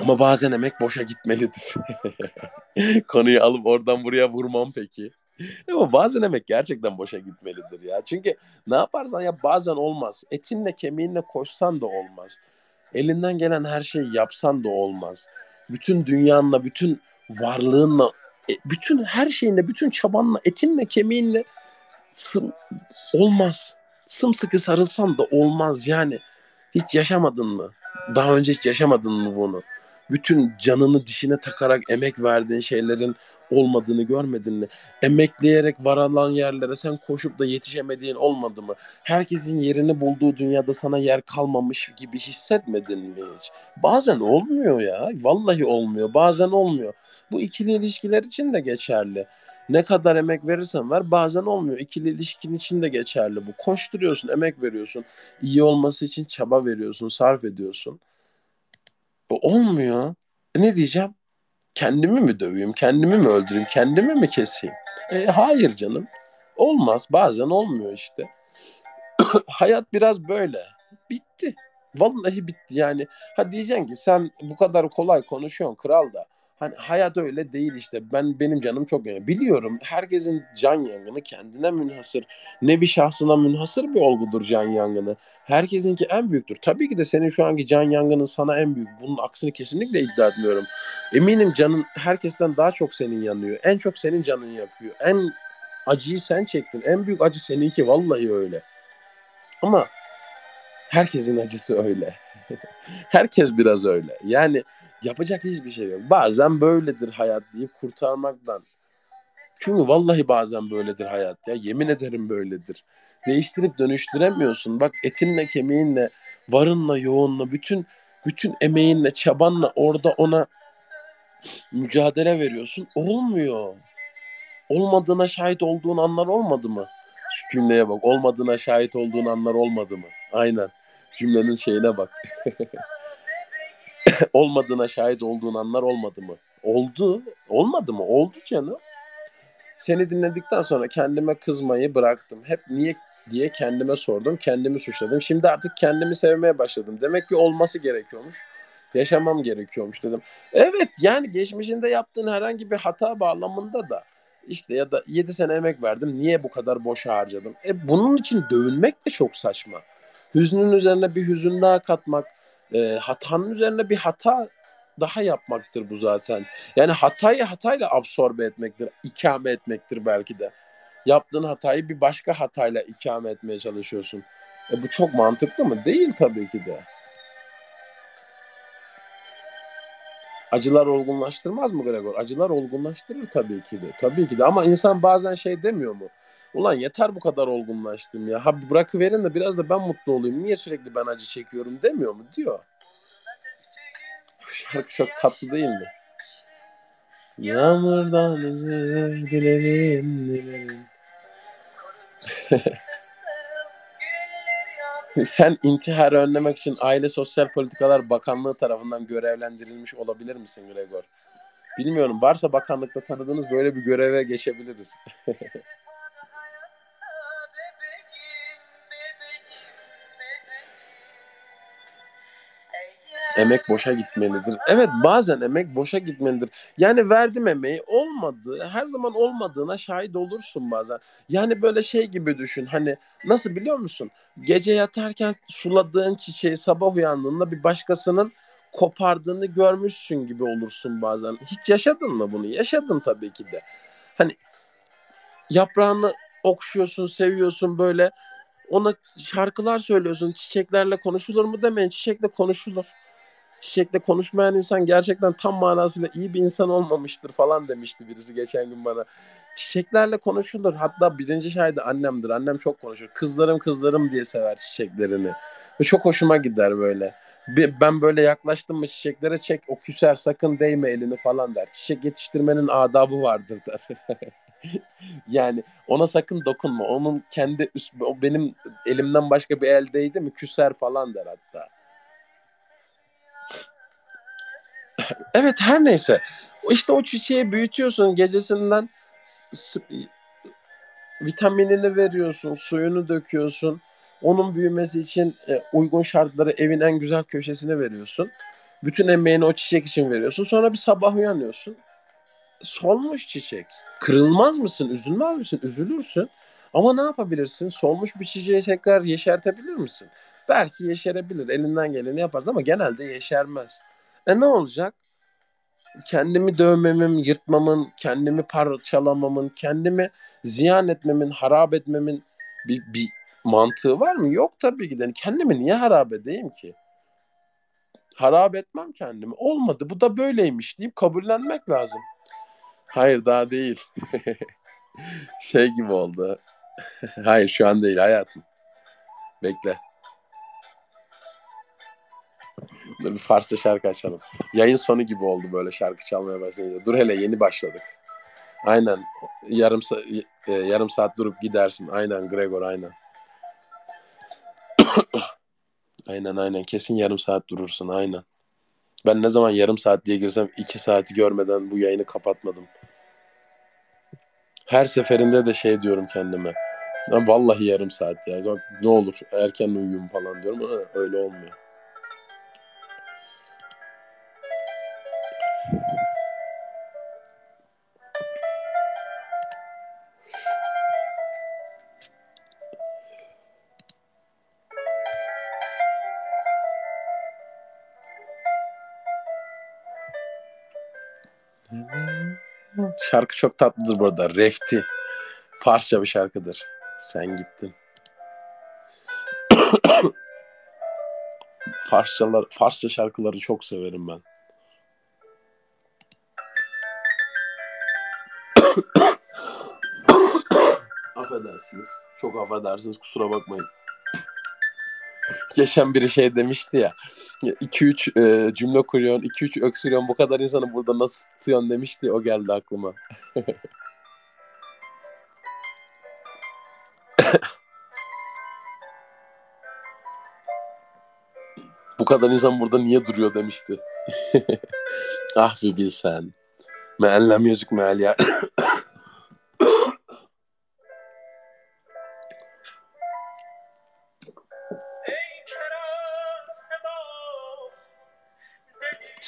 Ama bazen emek boşa gitmelidir. (laughs) Konuyu alıp oradan buraya vurmam peki. Ama bazen emek gerçekten boşa gitmelidir ya. Çünkü ne yaparsan ya bazen olmaz. Etinle kemiğinle koşsan da olmaz. Elinden gelen her şeyi yapsan da olmaz bütün dünyanla, bütün varlığınla, e, bütün her şeyinle, bütün çabanla, etinle, kemiğinle sım, olmaz. Sımsıkı sarılsan da olmaz yani. Hiç yaşamadın mı? Daha önce hiç yaşamadın mı bunu? Bütün canını dişine takarak emek verdiğin şeylerin olmadığını görmedin mi? Emekleyerek varılan yerlere sen koşup da yetişemediğin olmadı mı? Herkesin yerini bulduğu dünyada sana yer kalmamış gibi hissetmedin mi hiç? Bazen olmuyor ya. Vallahi olmuyor. Bazen olmuyor. Bu ikili ilişkiler için de geçerli. Ne kadar emek verirsen ver bazen olmuyor. İkili ilişkin için de geçerli bu. Koşturuyorsun, emek veriyorsun. İyi olması için çaba veriyorsun, sarf ediyorsun. O olmuyor. E ne diyeceğim? Kendimi mi döveyim, kendimi mi öldüreyim, kendimi mi keseyim? E, hayır canım. Olmaz. Bazen olmuyor işte. (coughs) Hayat biraz böyle. Bitti. Vallahi bitti yani. Ha diyeceksin ki sen bu kadar kolay konuşuyorsun kral da. Hani hayat öyle değil işte. Ben benim canım çok önemli. Biliyorum herkesin can yangını kendine münhasır. Nevi şahsına münhasır bir olgudur can yangını. Herkesinki en büyüktür. Tabii ki de senin şu anki can yangının sana en büyük. Bunun aksini kesinlikle iddia etmiyorum. Eminim canın herkesten daha çok senin yanıyor. En çok senin canın yakıyor. En acıyı sen çektin. En büyük acı seninki vallahi öyle. Ama herkesin acısı öyle. (laughs) Herkes biraz öyle. Yani yapacak hiçbir şey yok. Bazen böyledir hayat deyip kurtarmaktan. Çünkü vallahi bazen böyledir hayat ya. Yemin ederim böyledir. Değiştirip dönüştüremiyorsun. Bak etinle, kemiğinle, varınla, yoğunla, bütün bütün emeğinle, çabanla orada ona mücadele veriyorsun. Olmuyor. Olmadığına şahit olduğun anlar olmadı mı? Şu cümleye bak. Olmadığına şahit olduğun anlar olmadı mı? Aynen. Cümlenin şeyine bak. (laughs) (laughs) Olmadığına şahit olduğun anlar olmadı mı? Oldu. Olmadı mı? Oldu canım. Seni dinledikten sonra kendime kızmayı bıraktım. Hep niye diye kendime sordum. Kendimi suçladım. Şimdi artık kendimi sevmeye başladım. Demek ki olması gerekiyormuş. Yaşamam gerekiyormuş dedim. Evet yani geçmişinde yaptığın herhangi bir hata bağlamında da işte ya da 7 sene emek verdim. Niye bu kadar boş harcadım? E bunun için dövünmek de çok saçma. Hüznün üzerine bir hüzün daha katmak, e, hatanın üzerine bir hata daha yapmaktır bu zaten. Yani hatayı hatayla absorbe etmektir, ikame etmektir belki de. Yaptığın hatayı bir başka hatayla ikame etmeye çalışıyorsun. E bu çok mantıklı mı? Değil tabii ki de. Acılar olgunlaştırmaz mı Gregor? Acılar olgunlaştırır tabii ki de. Tabii ki de ama insan bazen şey demiyor mu? Ulan yeter bu kadar olgunlaştım ya. Ha bırakıverin de biraz da ben mutlu olayım. Niye sürekli ben acı çekiyorum demiyor mu? Diyor. Şarkı çok tatlı değil mi? Yağmurdan özür dilerim dilerim. (laughs) Sen intihar önlemek için Aile Sosyal Politikalar Bakanlığı tarafından görevlendirilmiş olabilir misin Gregor? Bilmiyorum. Varsa bakanlıkta tanıdığınız böyle bir göreve geçebiliriz. (laughs) emek boşa gitmelidir. Evet bazen emek boşa gitmelidir. Yani verdim emeği olmadı. Her zaman olmadığına şahit olursun bazen. Yani böyle şey gibi düşün. Hani nasıl biliyor musun? Gece yatarken suladığın çiçeği sabah uyandığında bir başkasının kopardığını görmüşsün gibi olursun bazen. Hiç yaşadın mı bunu? Yaşadım tabii ki de. Hani yaprağını okşuyorsun, seviyorsun böyle. Ona şarkılar söylüyorsun. Çiçeklerle konuşulur mu demeyin. Çiçekle konuşulur çiçekle konuşmayan insan gerçekten tam manasıyla iyi bir insan olmamıştır falan demişti birisi geçen gün bana. Çiçeklerle konuşulur. Hatta birinci şahidi annemdir. Annem çok konuşur. Kızlarım kızlarım diye sever çiçeklerini. Ve çok hoşuma gider böyle. Ben böyle yaklaştım mı çiçeklere çek o küser sakın değme elini falan der. Çiçek yetiştirmenin adabı vardır der. (laughs) yani ona sakın dokunma. Onun kendi üst, o benim elimden başka bir el değdi mi küser falan der hatta. Evet her neyse. İşte o çiçeği büyütüyorsun gecesinden vitaminini veriyorsun, suyunu döküyorsun. Onun büyümesi için e, uygun şartları evin en güzel köşesine veriyorsun. Bütün emeğini o çiçek için veriyorsun. Sonra bir sabah uyanıyorsun. Solmuş çiçek. Kırılmaz mısın? Üzülmez misin? Üzülürsün. Ama ne yapabilirsin? Solmuş bir çiçeği tekrar yeşertebilir misin? Belki yeşerebilir. Elinden geleni yaparsın ama genelde yeşermez. E ne olacak? Kendimi dövmemin, yırtmamın, kendimi parçalamamın, kendimi ziyan etmemin, harap etmemin bir, bir mantığı var mı? Yok tabii ki de. Kendimi niye harap edeyim ki? Harap etmem kendimi. Olmadı. Bu da böyleymiş deyip kabullenmek lazım. Hayır daha değil. (laughs) şey gibi oldu. (laughs) Hayır şu an değil hayatım. Bekle. Bir Farsça şarkı açalım. Yayın sonu gibi oldu böyle şarkı çalmaya başlayınca. Dur hele yeni başladık. Aynen. yarım e, yarım saat durup gidersin. Aynen Gregor aynen. (coughs) aynen aynen kesin yarım saat durursun aynen. Ben ne zaman yarım saat diye girsem iki saati görmeden bu yayını kapatmadım. Her seferinde de şey diyorum kendime. Ben vallahi yarım saat ya. Ne olur erken uyuyayım falan diyorum öyle olmuyor. Şarkı çok tatlıdır burada. Refti. Farsça bir şarkıdır. Sen gittin. (coughs) Farsçalar, Farsça şarkıları çok severim ben. (coughs) affedersiniz. Çok affedersiniz. Kusura bakmayın. Geçen biri şey demişti ya. 2-3 e, cümle kuruyorsun, 2-3 öksürüyorsun. Bu kadar insanı burada nasıl tutuyorsun demişti. O geldi aklıma. (laughs) Bu kadar insan burada niye duruyor demişti. (laughs) ah bir bilsen. Meellem yüzük meal ya.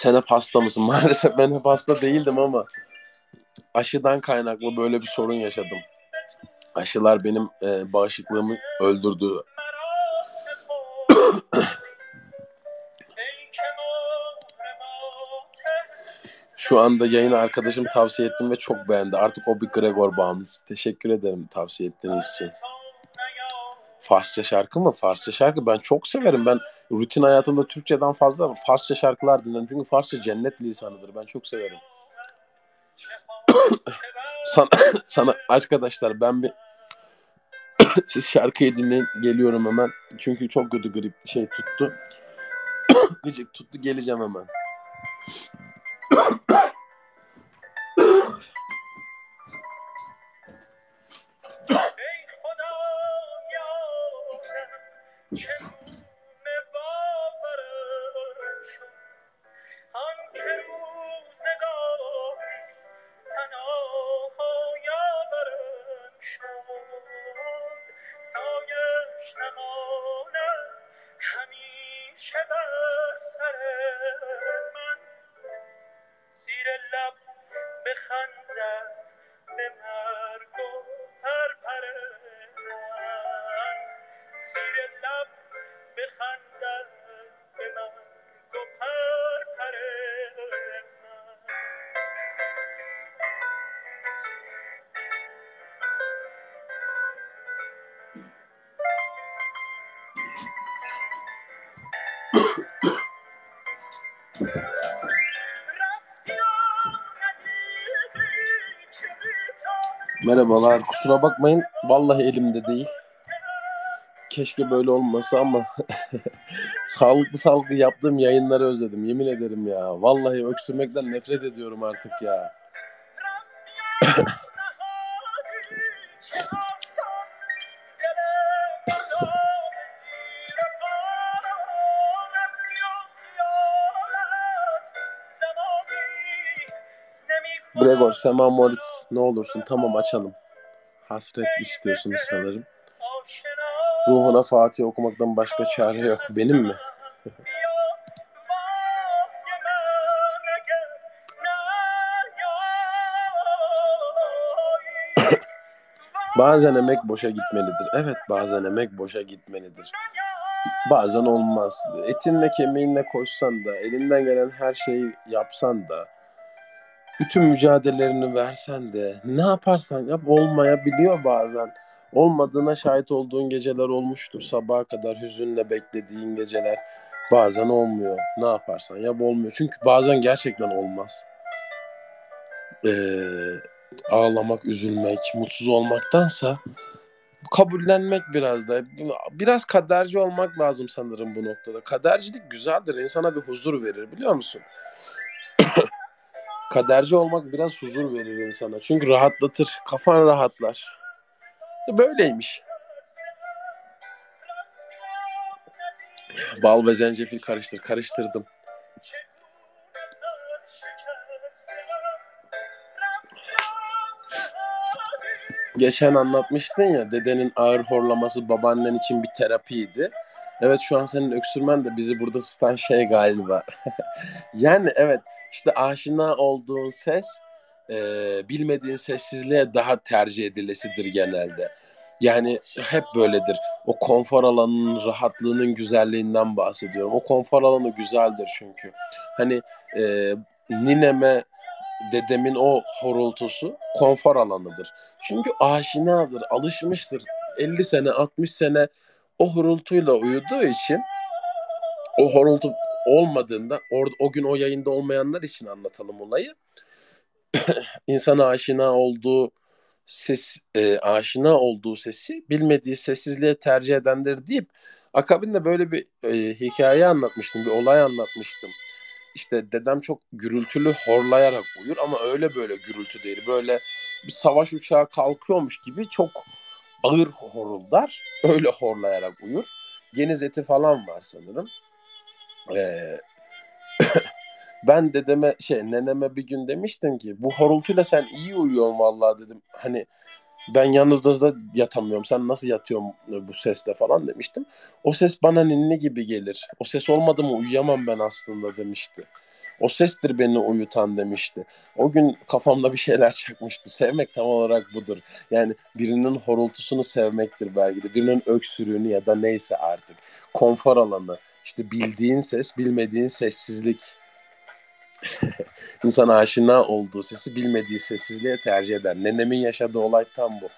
Sen hep hasta mısın? (laughs) Maalesef ben hep hasta değildim ama aşıdan kaynaklı böyle bir sorun yaşadım. Aşılar benim e, bağışıklığımı öldürdü. (clears throat) Şu anda yayını arkadaşım tavsiye ettim ve çok beğendi. Artık o bir Gregor bağımlısı. Teşekkür ederim tavsiye ettiğiniz için. Farsça şarkı mı? Farsça şarkı ben çok severim. Ben rutin hayatımda Türkçeden fazla ama Farsça şarkılar dinlerim. Çünkü Farsça cennet lisanıdır. Ben çok severim. (coughs) sana, (coughs) sana arkadaşlar ben bir (coughs) siz şarkıyı dinleyin geliyorum hemen. Çünkü çok kötü grip şey tuttu. Gıcık tuttu geleceğim hemen. Check Merhabalar kusura bakmayın. Vallahi elimde değil. Keşke böyle olmasa ama (laughs) sağlıklı sağlıklı yaptığım yayınları özledim. Yemin ederim ya. Vallahi öksürmekten nefret ediyorum artık ya. Gregor, Sema Moritz ne olursun tamam açalım. Hasret istiyorsunuz sanırım. Ruhuna Fatih okumaktan başka çare yok. Benim mi? (coughs) Bazen emek boşa gitmelidir. Evet bazen emek boşa gitmelidir. Bazen olmaz. Etinle kemiğinle koşsan da, elinden gelen her şeyi yapsan da, bütün mücadelelerini versen de, ne yaparsan yap olmayabiliyor bazen. Olmadığına şahit olduğun geceler olmuştur. Sabaha kadar hüzünle beklediğin geceler bazen olmuyor. Ne yaparsan yap olmuyor. Çünkü bazen gerçekten olmaz. Ee, ağlamak, üzülmek, mutsuz olmaktansa kabullenmek biraz da. Biraz kaderci olmak lazım sanırım bu noktada. Kadercilik güzeldir. insana bir huzur verir biliyor musun? Kaderci olmak biraz huzur verir insana. Çünkü rahatlatır. Kafan rahatlar. Böyleymiş. Bal ve zencefil karıştır. Karıştırdım. Geçen anlatmıştın ya dedenin ağır horlaması babaannen için bir terapiydi. Evet şu an senin öksürmen de bizi burada tutan şey galiba. (laughs) yani evet işte aşina olduğun ses e, bilmediğin sessizliğe daha tercih edilesidir genelde. Yani hep böyledir. O konfor alanının rahatlığının güzelliğinden bahsediyorum. O konfor alanı güzeldir çünkü. Hani e, nineme dedemin o horultusu konfor alanıdır. Çünkü aşinadır, alışmıştır. 50 sene, 60 sene o horultuyla uyuduğu için o horultu olmadığında orada o gün o yayında olmayanlar için anlatalım olayı. (clears throat) İnsana aşina olduğu ses e, aşina olduğu sesi bilmediği sessizliğe tercih edendir deyip akabinde böyle bir e, hikaye anlatmıştım, bir olay anlatmıştım. İşte dedem çok gürültülü horlayarak uyur ama öyle böyle gürültü değil. Böyle bir savaş uçağı kalkıyormuş gibi çok ağır horuldar. Öyle horlayarak uyur. Geniz eti falan var sanırım. Ee, (coughs) ben dedeme şey neneme bir gün demiştim ki bu horultuyla sen iyi uyuyorsun vallahi dedim. Hani ben yanınızda yatamıyorum. Sen nasıl yatıyorsun bu sesle falan demiştim. O ses bana ninni gibi gelir. O ses olmadı mı uyuyamam ben aslında demişti. O sestir beni uyutan demişti. O gün kafamda bir şeyler çakmıştı. Sevmek tam olarak budur. Yani birinin horultusunu sevmektir belki de. Birinin öksürüğünü ya da neyse artık. Konfor alanı. İşte bildiğin ses, bilmediğin sessizlik. İnsan aşina olduğu sesi bilmediği sessizliğe tercih eder. Nenemin yaşadığı olay tam bu.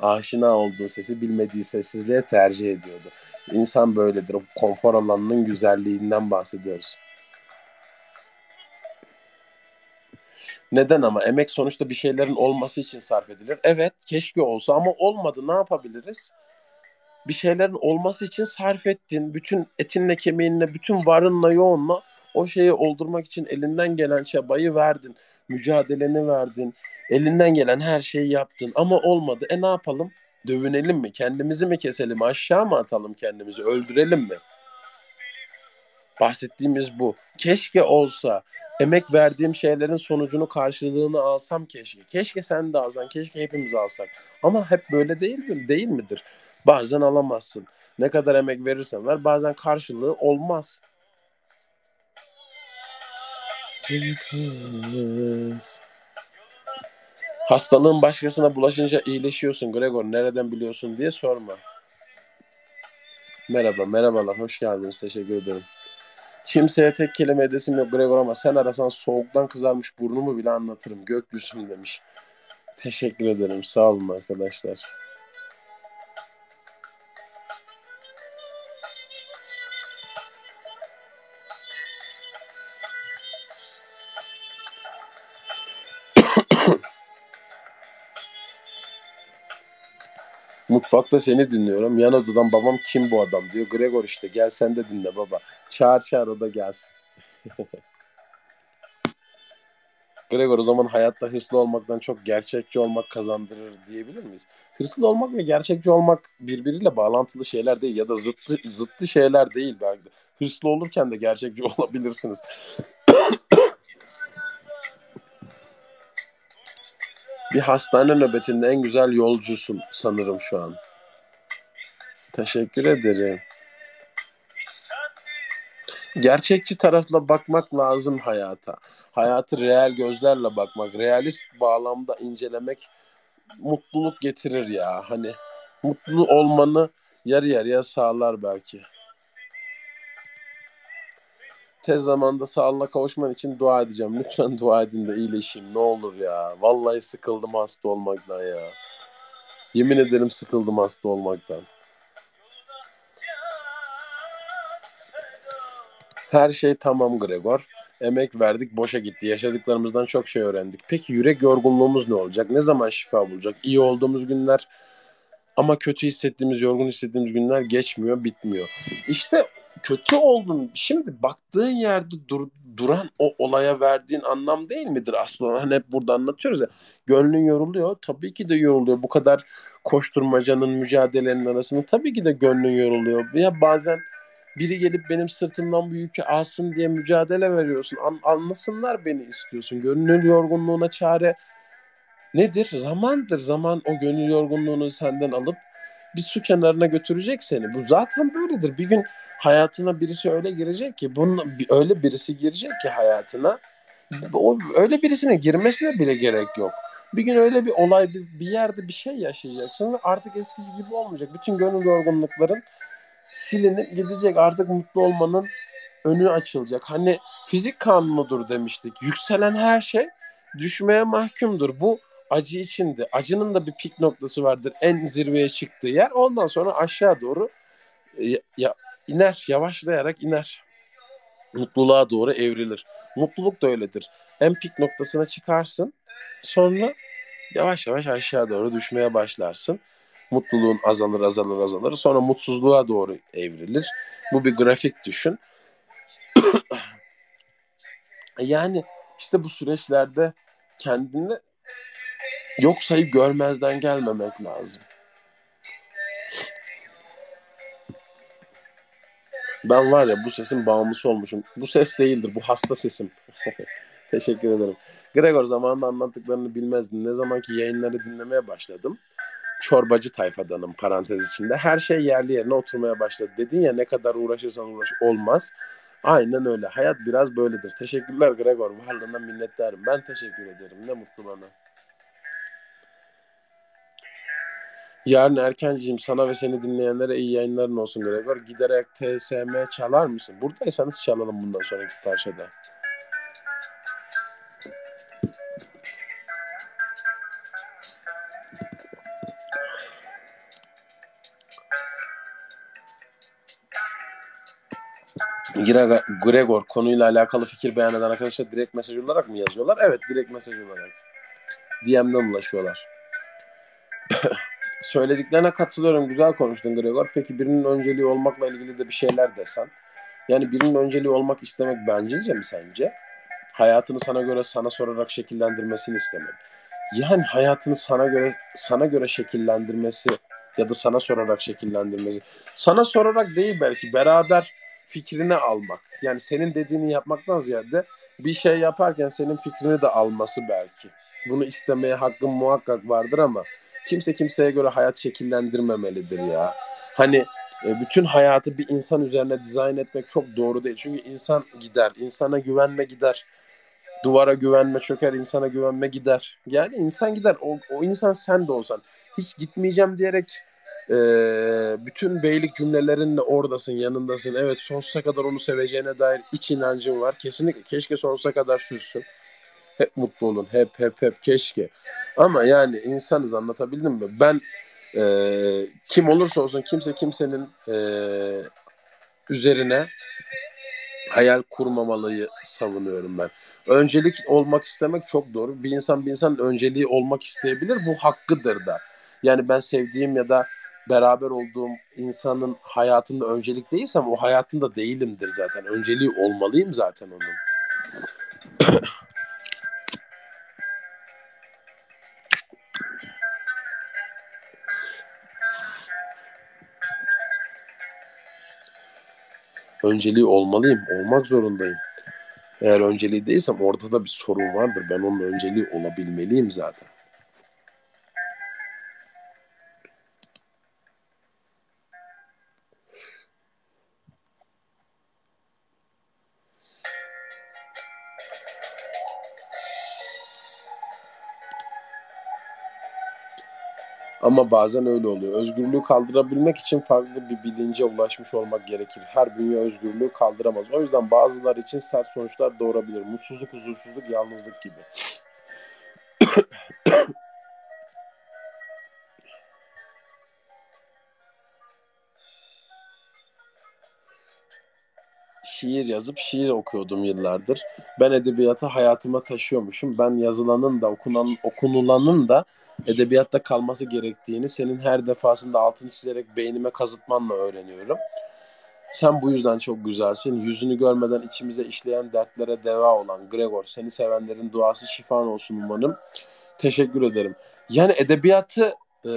Aşina olduğu sesi bilmediği sessizliğe tercih ediyordu. İnsan böyledir. O konfor alanının güzelliğinden bahsediyoruz. Neden ama? Emek sonuçta bir şeylerin olması için sarf edilir. Evet keşke olsa ama olmadı. Ne yapabiliriz? Bir şeylerin olması için sarf ettin. Bütün etinle kemiğinle, bütün varınla yoğunla o şeyi oldurmak için elinden gelen çabayı verdin. Mücadeleni verdin. Elinden gelen her şeyi yaptın. Ama olmadı. E ne yapalım? Dövünelim mi? Kendimizi mi keselim? Aşağı mı atalım kendimizi? Öldürelim mi? Bahsettiğimiz bu. Keşke olsa emek verdiğim şeylerin sonucunu karşılığını alsam keşke. Keşke sen de alsan, keşke hepimiz alsak. Ama hep böyle değildir, değil midir? Bazen alamazsın. Ne kadar emek verirsen ver bazen karşılığı olmaz. Hastalığın başkasına bulaşınca iyileşiyorsun Gregor. Nereden biliyorsun diye sorma. Merhaba, merhabalar. Hoş geldiniz. Teşekkür ederim. Kimseye tek kelime edesim yok Gregor ama sen arasan soğuktan kızarmış burnumu bile anlatırım. Gökyüzüm demiş. Teşekkür ederim. Sağ olun arkadaşlar. Mutfakta seni dinliyorum. Yan odadan babam kim bu adam diyor. Gregor işte gel sen de dinle baba. Çağır çağır o da gelsin. (laughs) Gregor o zaman hayatta hırslı olmaktan çok gerçekçi olmak kazandırır diyebilir miyiz? Hırslı olmak ve gerçekçi olmak birbiriyle bağlantılı şeyler değil ya da zıttı, zıttı şeyler değil belki. Hırslı olurken de gerçekçi (laughs) olabilirsiniz. Bir hastane nöbetinde en güzel yolcusun sanırım şu an. Teşekkür ederim. Gerçekçi tarafla bakmak lazım hayata. Hayatı real gözlerle bakmak, realist bağlamda incelemek mutluluk getirir ya. Hani mutlu olmanı yarı yarıya sağlar belki. Tez zamanda sağlığına kavuşman için dua edeceğim. Lütfen dua edin de iyileşeyim. Ne olur ya. Vallahi sıkıldım hasta olmaktan ya. Yemin ederim sıkıldım hasta olmaktan. Her şey tamam Gregor. Emek verdik boşa gitti. Yaşadıklarımızdan çok şey öğrendik. Peki yürek yorgunluğumuz ne olacak? Ne zaman şifa bulacak? İyi olduğumuz günler ama kötü hissettiğimiz, yorgun hissettiğimiz günler geçmiyor, bitmiyor. İşte kötü oldun. Şimdi baktığın yerde dur, duran o olaya verdiğin anlam değil midir aslında? Hani hep burada anlatıyoruz ya. Gönlün yoruluyor. Tabii ki de yoruluyor. Bu kadar koşturmacanın, mücadelenin arasında tabii ki de gönlün yoruluyor. Ya bazen biri gelip benim sırtımdan bu yükü alsın diye mücadele veriyorsun. An, anlasınlar beni istiyorsun. Gönül yorgunluğuna çare nedir? Zamandır. Zaman o gönül yorgunluğunu senden alıp bir su kenarına götürecek seni. Bu zaten böyledir. Bir gün hayatına birisi öyle girecek ki bunun öyle birisi girecek ki hayatına o öyle birisine girmesine bile gerek yok. Bir gün öyle bir olay bir, bir yerde bir şey yaşayacaksın ve artık eskisi gibi olmayacak. Bütün gönül yorgunlukların silinip gidecek. Artık mutlu olmanın önü açılacak. Hani fizik kanunudur demiştik. Yükselen her şey düşmeye mahkumdur. Bu acı içindi. Acının da bir pik noktası vardır. En zirveye çıktığı yer. Ondan sonra aşağı doğru ya, ya iner, yavaşlayarak iner. Mutluluğa doğru evrilir. Mutluluk da öyledir. En pik noktasına çıkarsın. Sonra yavaş yavaş aşağı doğru düşmeye başlarsın. Mutluluğun azalır azalır azalır. Sonra mutsuzluğa doğru evrilir. Bu bir grafik düşün. (clears throat) yani işte bu süreçlerde kendini yok sayıp görmezden gelmemek lazım. Ben var ya bu sesin bağımlısı olmuşum. Bu ses değildir. Bu hasta sesim. (laughs) Teşekkür ederim. Gregor zamanında anlattıklarını bilmezdim. Ne zamanki yayınları dinlemeye başladım. Çorbacı tayfadanım parantez içinde. Her şey yerli yerine oturmaya başladı. Dedin ya ne kadar uğraşırsan uğraş olmaz. Aynen öyle. Hayat biraz böyledir. Teşekkürler Gregor. Varlığına minnettarım. Ben teşekkür ederim. Ne mutlu bana. Yarın erkenciyim sana ve seni dinleyenlere iyi yayınların olsun Gregor. Giderek TSM çalar mısın? Buradaysanız çalalım bundan sonraki parçada. Gregor konuyla alakalı fikir beyan eden arkadaşlar direkt mesaj olarak mı yazıyorlar? Evet direkt mesaj olarak. DM'den ulaşıyorlar. (laughs) Söylediklerine katılıyorum. Güzel konuştun Gregor. Peki birinin önceliği olmakla ilgili de bir şeyler desen. Yani birinin önceliği olmak istemek bencilce mi sence? Hayatını sana göre sana sorarak şekillendirmesini istemek. Yani hayatını sana göre sana göre şekillendirmesi ya da sana sorarak şekillendirmesi. Sana sorarak değil belki beraber fikrini almak. Yani senin dediğini yapmaktan ziyade bir şey yaparken senin fikrini de alması belki. Bunu istemeye hakkın muhakkak vardır ama kimse kimseye göre hayat şekillendirmemelidir ya. Hani e, bütün hayatı bir insan üzerine dizayn etmek çok doğru değil. Çünkü insan gider. insana güvenme gider. Duvara güvenme çöker, insana güvenme gider. Yani insan gider. O, o insan sen de olsan. Hiç gitmeyeceğim diyerek e, bütün beylik cümlelerinle oradasın, yanındasın. Evet sonsuza kadar onu seveceğine dair iç inancın var. Kesinlikle keşke sonsuza kadar sürsün. Hep mutlu olun. Hep hep hep keşke. Ama yani insanız anlatabildim mi? Ben e, kim olursa olsun kimse kimsenin e, üzerine hayal kurmamalıyı savunuyorum ben. Öncelik olmak istemek çok doğru. Bir insan bir insanın önceliği olmak isteyebilir. Bu hakkıdır da. Yani ben sevdiğim ya da beraber olduğum insanın hayatında öncelik değilsem o hayatında değilimdir zaten. Önceliği olmalıyım zaten onun. Önceliği olmalıyım. Olmak zorundayım. Eğer önceliği değilsem ortada bir sorun vardır. Ben onun önceliği olabilmeliyim zaten. Ama bazen öyle oluyor. Özgürlüğü kaldırabilmek için farklı bir bilince ulaşmış olmak gerekir. Her bünye özgürlüğü kaldıramaz. O yüzden bazıları için sert sonuçlar doğurabilir. Mutsuzluk, huzursuzluk, yalnızlık gibi. (coughs) şiir yazıp şiir okuyordum yıllardır. Ben edebiyatı hayatıma taşıyormuşum. Ben yazılanın da okunan, okunulanın da edebiyatta kalması gerektiğini senin her defasında altını çizerek beynime kazıtmanla öğreniyorum. Sen bu yüzden çok güzelsin. Yüzünü görmeden içimize işleyen dertlere deva olan Gregor. Seni sevenlerin duası şifan olsun umarım. Teşekkür ederim. Yani edebiyatı e,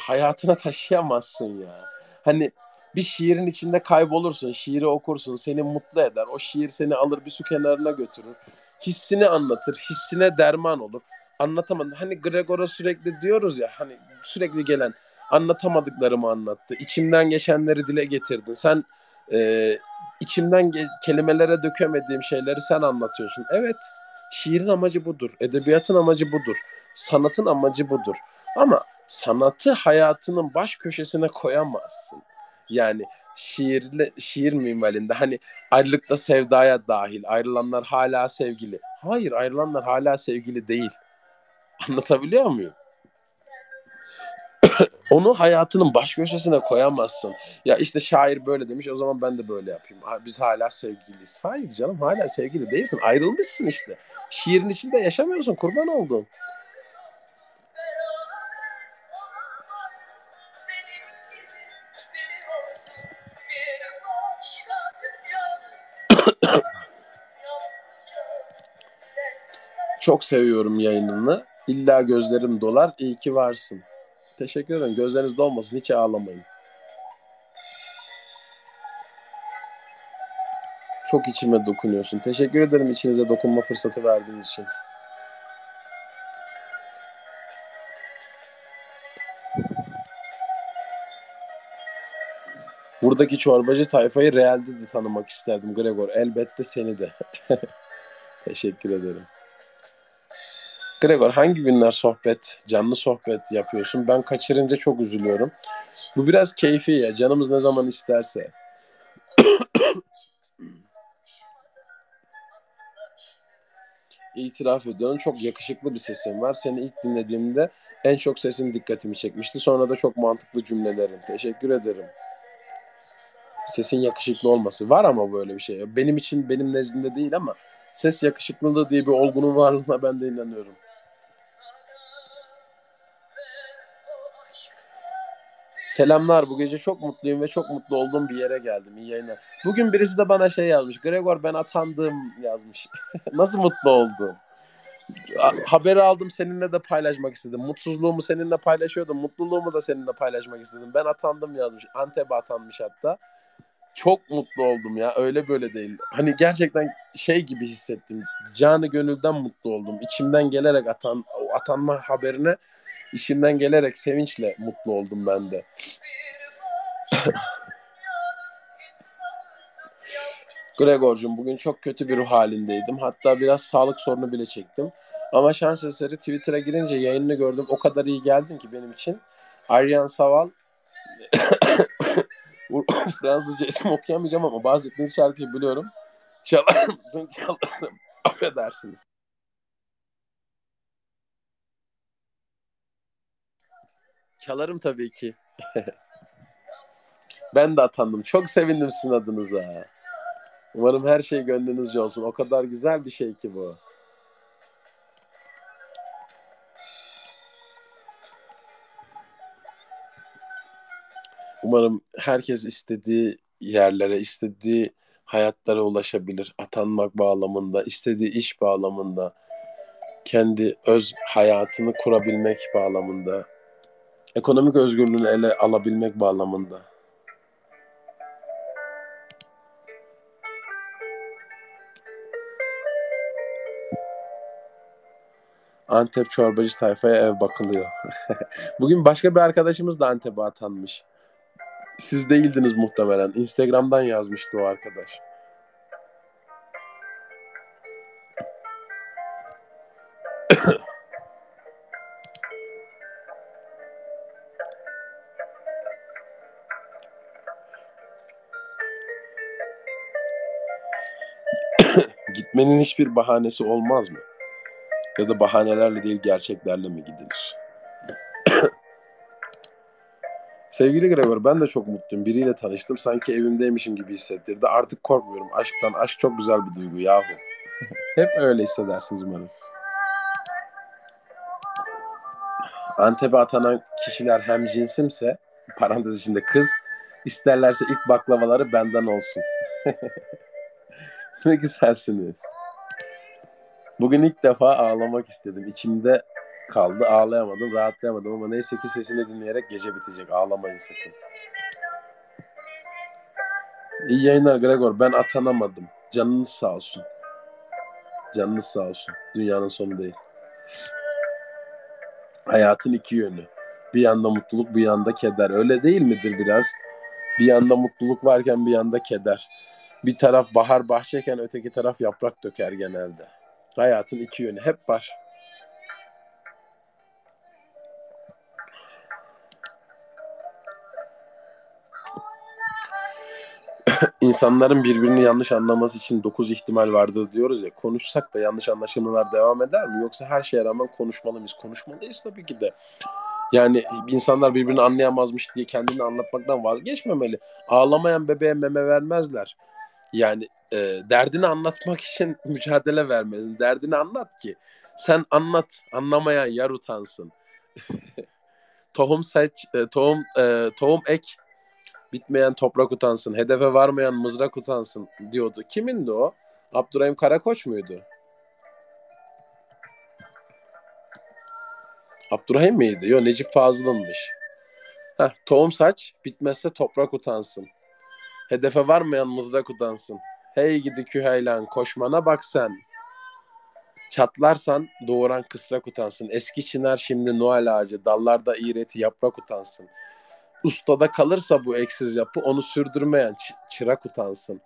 hayatına taşıyamazsın ya. Hani bir şiirin içinde kaybolursun, şiiri okursun, seni mutlu eder. O şiir seni alır bir su kenarına götürür. Hissini anlatır, hissine derman olur. Anlatamadın. Hani Gregor'a sürekli diyoruz ya, hani sürekli gelen anlatamadıklarımı anlattı. İçimden geçenleri dile getirdin. Sen e, içimden ge- kelimelere dökemediğim şeyleri sen anlatıyorsun. Evet, şiirin amacı budur. Edebiyatın amacı budur. Sanatın amacı budur. Ama sanatı hayatının baş köşesine koyamazsın. Yani şiirle şiir minvalinde hani ayrılıkta sevdaya dahil ayrılanlar hala sevgili. Hayır ayrılanlar hala sevgili değil. Anlatabiliyor muyum? (coughs) Onu hayatının baş köşesine koyamazsın. Ya işte şair böyle demiş o zaman ben de böyle yapayım. Biz hala sevgiliyiz. Hayır canım hala sevgili değilsin. Ayrılmışsın işte. Şiirin içinde yaşamıyorsun kurban oldum. (coughs) Çok seviyorum yayınını. İlla gözlerim dolar. İyi ki varsın. Teşekkür ederim. Gözleriniz dolmasın. Hiç ağlamayın. Çok içime dokunuyorsun. Teşekkür ederim içinize dokunma fırsatı verdiğiniz için. Buradaki çorbacı tayfayı realde de tanımak isterdim Gregor. Elbette seni de. (laughs) Teşekkür ederim. Gregor hangi günler sohbet, canlı sohbet yapıyorsun? Ben kaçırınca çok üzülüyorum. Bu biraz keyfi ya. Canımız ne zaman isterse. İtiraf ediyorum çok yakışıklı bir sesin var. Seni ilk dinlediğimde en çok sesin dikkatimi çekmişti. Sonra da çok mantıklı cümlelerin. Teşekkür ederim. Sesin yakışıklı olması var ama böyle bir şey. Benim için benim nezdimde değil ama ses yakışıklılığı diye bir olgunun varlığına ben de inanıyorum. Selamlar. Bu gece çok mutluyum ve çok mutlu olduğum bir yere geldim. İyi yayınlar. Bugün birisi de bana şey yazmış. Gregor ben atandım yazmış. (laughs) Nasıl mutlu oldum? Haberi aldım seninle de paylaşmak istedim. Mutsuzluğumu seninle paylaşıyordum. Mutluluğumu da seninle paylaşmak istedim. Ben atandım yazmış. Antep'e atanmış hatta. Çok mutlu oldum ya. Öyle böyle değil. Hani gerçekten şey gibi hissettim. Canı gönülden mutlu oldum. İçimden gelerek atan atanma haberine işimden gelerek sevinçle mutlu oldum ben de. (laughs) Gregor'cum bugün çok kötü bir ruh halindeydim. Hatta biraz sağlık sorunu bile çektim. Ama şans eseri Twitter'a girince yayınını gördüm. O kadar iyi geldin ki benim için. Aryan Saval (coughs) (coughs) Fransızca isim okuyamayacağım ama bahsettiğiniz şarkıyı biliyorum. Çalar mısın? Çalarım. (coughs) Affedersiniz. Çalarım tabii ki. (laughs) ben de atandım. Çok sevindim sizin adınıza. Umarım her şey gönlünüzce olsun. O kadar güzel bir şey ki bu. Umarım herkes istediği yerlere, istediği hayatlara ulaşabilir. Atanmak bağlamında, istediği iş bağlamında, kendi öz hayatını kurabilmek bağlamında, ekonomik özgürlüğünü ele alabilmek bağlamında. Antep çorbacı tayfaya ev bakılıyor. (laughs) Bugün başka bir arkadaşımız da Antep'e atanmış. Siz değildiniz muhtemelen. Instagram'dan yazmıştı o arkadaş. Gitmenin hiçbir bahanesi olmaz mı? Ya da bahanelerle değil gerçeklerle mi gidilir? (coughs) Sevgili Gregor ben de çok mutluyum. Biriyle tanıştım. Sanki evimdeymişim gibi hissettirdi. Artık korkmuyorum aşktan. Aşk çok güzel bir duygu yahu. (laughs) Hep öyle hissedersiniz umarım. Antep'e atanan kişiler hem cinsimse, parantez içinde kız, İsterlerse ilk baklavaları benden olsun. (laughs) (laughs) ne güzelsiniz. Bugün ilk defa ağlamak istedim. İçimde kaldı. Ağlayamadım, rahatlayamadım ama neyse ki sesini dinleyerek gece bitecek. Ağlamayın sakın. İyi yayınlar Gregor. Ben atanamadım. Canınız sağ olsun. Canınız sağ olsun. Dünyanın sonu değil. Hayatın iki yönü. Bir yanda mutluluk, bir yanda keder. Öyle değil midir biraz? Bir yanda mutluluk varken bir yanda keder. Bir taraf bahar bahçeyken öteki taraf yaprak döker genelde. Hayatın iki yönü hep var. (coughs) İnsanların birbirini yanlış anlaması için dokuz ihtimal vardır diyoruz ya. Konuşsak da yanlış anlaşılmalar devam eder mi? Yoksa her şeye rağmen konuşmalı mıyız? Konuşmalıyız tabii ki de. Yani insanlar birbirini anlayamazmış diye kendini anlatmaktan vazgeçmemeli. Ağlamayan bebeğe meme vermezler. Yani e, derdini anlatmak için (laughs) mücadele vermelisin. Derdini anlat ki. Sen anlat, anlamayan yar utansın. (laughs) tohum seç, e, tohum e, tohum ek, bitmeyen toprak utansın. Hedefe varmayan mızrak utansın diyordu. Kimindi o? Abdurrahim Karakoç muydu? Abdurrahim miydi? Yok Necip Fazıl'ınmış. Heh, tohum saç, bitmezse toprak utansın. Hedefe varmayan mızrak utansın. Hey gidi küheylan, koşmana bak sen. Çatlarsan doğuran kısrak utansın. Eski çınar şimdi Noel ağacı, dallarda iğreti yaprak utansın. Ustada kalırsa bu eksiz yapı onu sürdürmeyen çı- çırak utansın.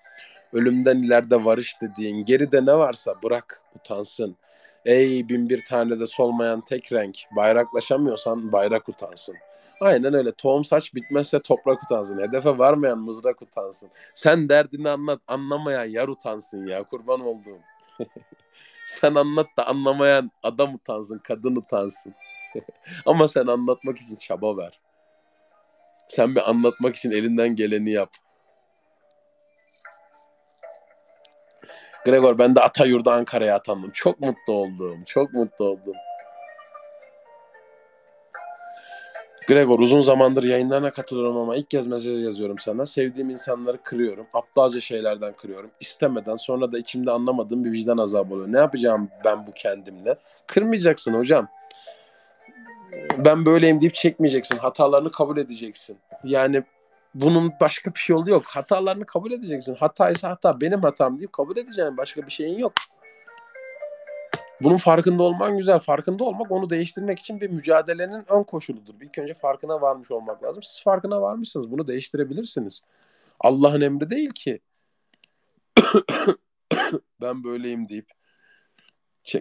Ölümden ileride varış dediğin geride ne varsa bırak utansın. Ey bin bir tane de solmayan tek renk bayraklaşamıyorsan bayrak utansın. Aynen öyle tohum saç bitmezse toprak utansın. Hedefe varmayan mızrak utansın. Sen derdini anlat anlamayan yar utansın ya kurban olduğum. (laughs) sen anlat da anlamayan adam utansın kadın utansın. (laughs) Ama sen anlatmak için çaba ver. Sen bir anlatmak için elinden geleni yap. Gregor ben de Atayur'da Ankara'ya atandım. Çok mutlu oldum. Çok mutlu oldum. Gregor uzun zamandır yayınlarına katılıyorum ama ilk kez mesaj yazıyorum sana. Sevdiğim insanları kırıyorum. Aptalca şeylerden kırıyorum. İstemeden sonra da içimde anlamadığım bir vicdan azabı oluyor. Ne yapacağım ben bu kendimle? Kırmayacaksın hocam. Ben böyleyim deyip çekmeyeceksin. Hatalarını kabul edeceksin. Yani bunun başka bir şey yolu yok. Hatalarını kabul edeceksin. Hataysa hata benim hatam deyip kabul edeceğin başka bir şeyin yok. Bunun farkında olman güzel. Farkında olmak onu değiştirmek için bir mücadelenin ön koşuludur. İlk önce farkına varmış olmak lazım. Siz farkına varmışsınız. Bunu değiştirebilirsiniz. Allah'ın emri değil ki. (coughs) ben böyleyim deyip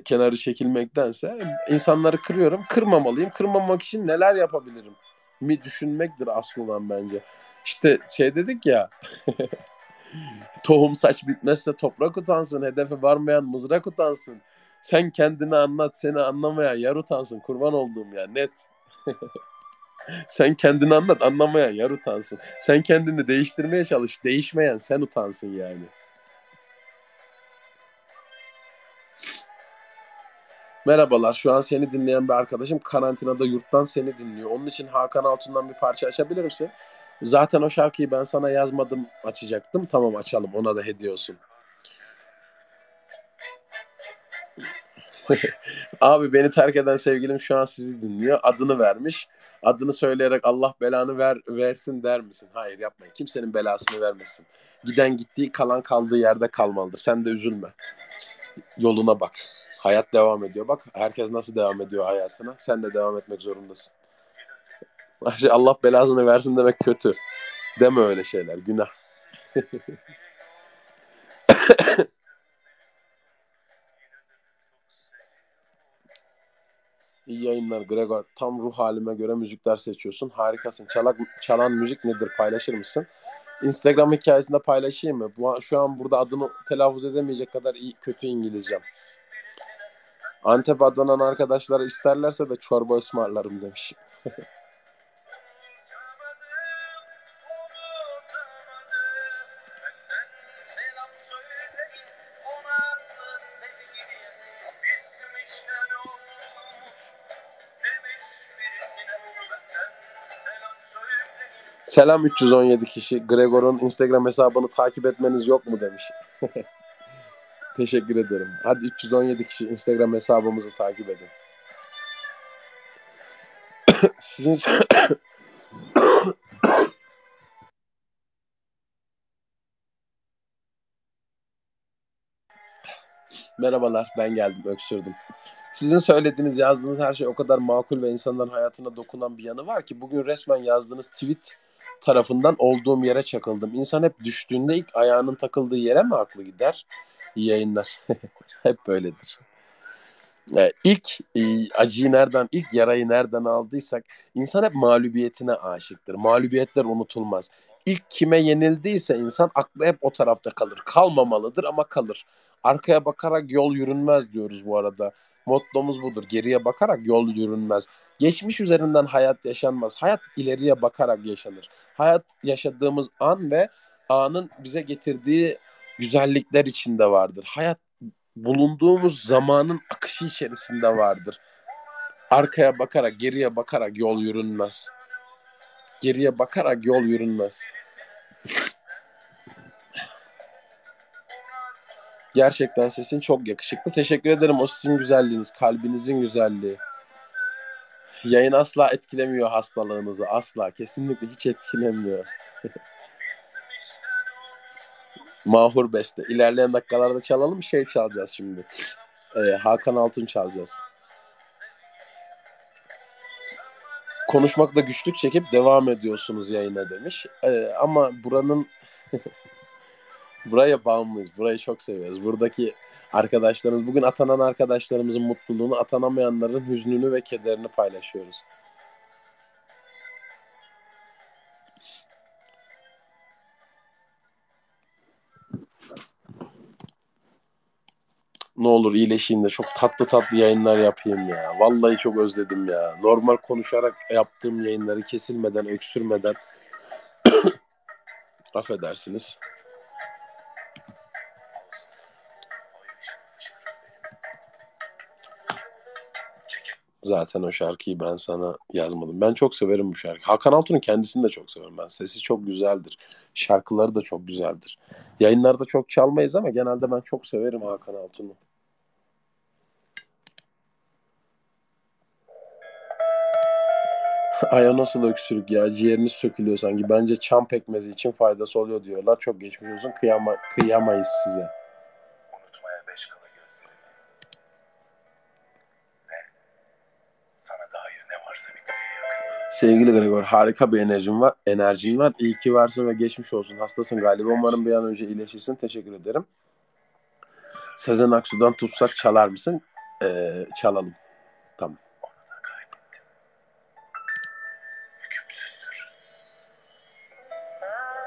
kenarı çekilmektense insanları kırıyorum. Kırmamalıyım. Kırmamak için neler yapabilirim? Mi düşünmektir asıl olan bence. İşte şey dedik ya (laughs) tohum saç bitmezse toprak utansın. Hedefe varmayan mızrak utansın. Sen kendini anlat. Seni anlamayan yar utansın. Kurban olduğum ya net. (laughs) sen kendini anlat. Anlamayan yar utansın. Sen kendini değiştirmeye çalış. Değişmeyen sen utansın yani. Merhabalar. Şu an seni dinleyen bir arkadaşım karantinada yurttan seni dinliyor. Onun için Hakan Altun'dan bir parça açabilir misin? Zaten o şarkıyı ben sana yazmadım açacaktım. Tamam açalım. Ona da hediye olsun. (laughs) Abi beni terk eden sevgilim şu an sizi dinliyor. Adını vermiş. Adını söyleyerek Allah belanı ver versin der misin? Hayır yapmayın. Kimsenin belasını vermesin. Giden gittiği kalan kaldığı yerde kalmalıdır. Sen de üzülme. Yoluna bak. Hayat devam ediyor. Bak herkes nasıl devam ediyor hayatına. Sen de devam etmek zorundasın. Allah belasını versin demek kötü. Deme öyle şeyler. Günah. (laughs) İyi yayınlar Gregor. Tam ruh halime göre müzikler seçiyorsun. Harikasın. Çalak, çalan müzik nedir? Paylaşır mısın? Instagram hikayesinde paylaşayım mı? Bu, şu an burada adını telaffuz edemeyecek kadar iyi, kötü İngilizcem. Antep Adana'nın arkadaşları isterlerse de çorba ısmarlarım demiş. (laughs) selam söyleyin Selam 317 kişi. Gregor'un Instagram hesabını takip etmeniz yok mu demiş. (laughs) Teşekkür ederim. Hadi 317 kişi Instagram hesabımızı takip edin. (coughs) Sizin (coughs) Merhabalar, ben geldim, öksürdüm. Sizin söylediğiniz, yazdığınız her şey o kadar makul ve insanların hayatına dokunan bir yanı var ki bugün resmen yazdığınız tweet tarafından olduğum yere çakıldım. İnsan hep düştüğünde ilk ayağının takıldığı yere mi aklı gider? İyi yayınlar. (laughs) hep böyledir. Ee, ilk e, acıyı nereden, ilk yarayı nereden aldıysak insan hep mağlubiyetine aşıktır. Mağlubiyetler unutulmaz. İlk kime yenildiyse insan aklı hep o tarafta kalır. Kalmamalıdır ama kalır. Arkaya bakarak yol yürünmez diyoruz bu arada. Mottomuz budur. Geriye bakarak yol yürünmez. Geçmiş üzerinden hayat yaşanmaz. Hayat ileriye bakarak yaşanır. Hayat yaşadığımız an ve anın bize getirdiği güzellikler içinde vardır. Hayat bulunduğumuz zamanın akışı içerisinde vardır. Arkaya bakarak, geriye bakarak yol yürünmez. Geriye bakarak yol yürünmez. Gerçekten sesin çok yakışıklı. Teşekkür ederim o sizin güzelliğiniz, kalbinizin güzelliği. Yayın asla etkilemiyor hastalığınızı. Asla. Kesinlikle hiç etkilemiyor. (laughs) Mahur Beste. İlerleyen dakikalarda çalalım. Şey çalacağız şimdi. Ee, Hakan Altun çalacağız. Konuşmakta güçlük çekip devam ediyorsunuz yayına demiş. Ee, ama buranın (laughs) buraya bağımlıyız. Burayı çok seviyoruz. Buradaki arkadaşlarımız, bugün atanan arkadaşlarımızın mutluluğunu, atanamayanların hüznünü ve kederini paylaşıyoruz. Ne olur iyileşeyim de çok tatlı tatlı yayınlar yapayım ya. Vallahi çok özledim ya. Normal konuşarak yaptığım yayınları kesilmeden, öksürmeden (coughs) affedersiniz. Zaten o şarkıyı ben sana yazmadım. Ben çok severim bu şarkıyı. Hakan Altun'un kendisini de çok severim ben. Sesi çok güzeldir. Şarkıları da çok güzeldir. Yayınlarda çok çalmayız ama genelde ben çok severim Hakan Altun'u. (laughs) Aya nasıl öksürük ya? Ciğeriniz sökülüyor sanki. Bence çam pekmezi için faydası oluyor diyorlar. Çok geçmiş olsun. Kıyama, kıyamayız size. Sevgili Gregor harika bir enerjin var. Enerjin var. İyi ki varsın ve geçmiş olsun. Hastasın galiba. Umarım bir an önce iyileşirsin. Teşekkür ederim. Sezen Aksu'dan tutsak çalar mısın? Ee, çalalım. Tamam.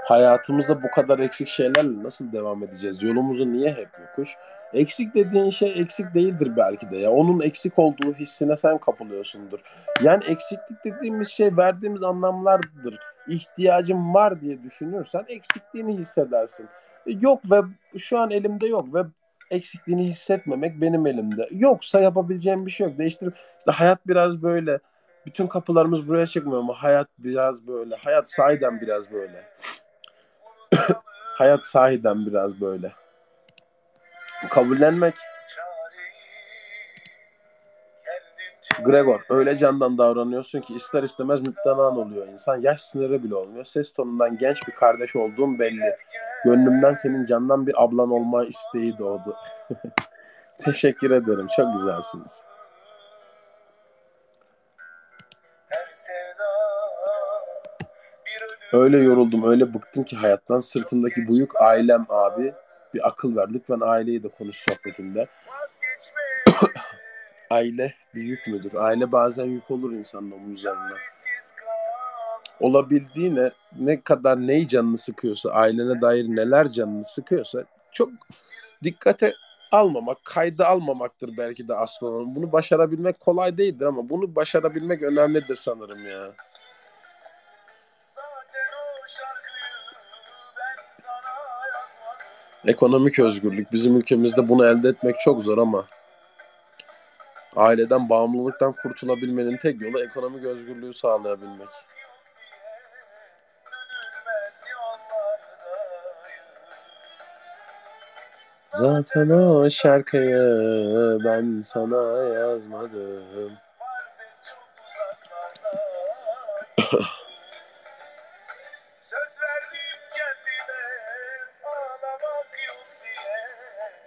Hayatımızda bu kadar eksik şeylerle nasıl devam edeceğiz? Yolumuzu niye hep yokuş? Eksik dediğin şey eksik değildir belki de ya. Onun eksik olduğu hissine sen kapılıyorsundur. Yani eksiklik dediğimiz şey verdiğimiz anlamlardır. İhtiyacım var diye düşünürsen eksikliğini hissedersin. E, Yok ve şu an elimde yok ve eksikliğini hissetmemek benim elimde. Yoksa yapabileceğim bir şey yok. Değiştir. İşte hayat biraz böyle. Bütün kapılarımız buraya çıkmıyor ama hayat biraz böyle. Hayat sahiden biraz böyle. (coughs) Hayat sahiden biraz böyle. Kabullenmek. Gregor öyle candan davranıyorsun ki ister istemez müptelan oluyor insan. Yaş sınırı bile olmuyor. Ses tonundan genç bir kardeş olduğum belli. Gönlümden senin candan bir ablan olma isteği doğdu. (laughs) Teşekkür ederim. Çok güzelsiniz. Öyle yoruldum, öyle bıktım ki hayattan. Sırtımdaki bu yük ailem abi. Bir akıl ver. Lütfen aileyi de konuş sohbetinde. (clears throat) Aile bir yük müdür? Aile bazen yük olur insanın omuzlarına. Çaresiz kal. olabildiğine ne kadar neyi canını sıkıyorsa, ailene dair neler canını sıkıyorsa çok dikkate almamak, kayda almamaktır belki de olan. Bunu başarabilmek kolay değildir ama bunu başarabilmek önemlidir sanırım ya. Ekonomik özgürlük bizim ülkemizde bunu elde etmek çok zor ama aileden bağımlılıktan kurtulabilmenin tek yolu ekonomik özgürlüğü sağlayabilmek. Zaten o şarkıyı ben sana yazmadım. (coughs)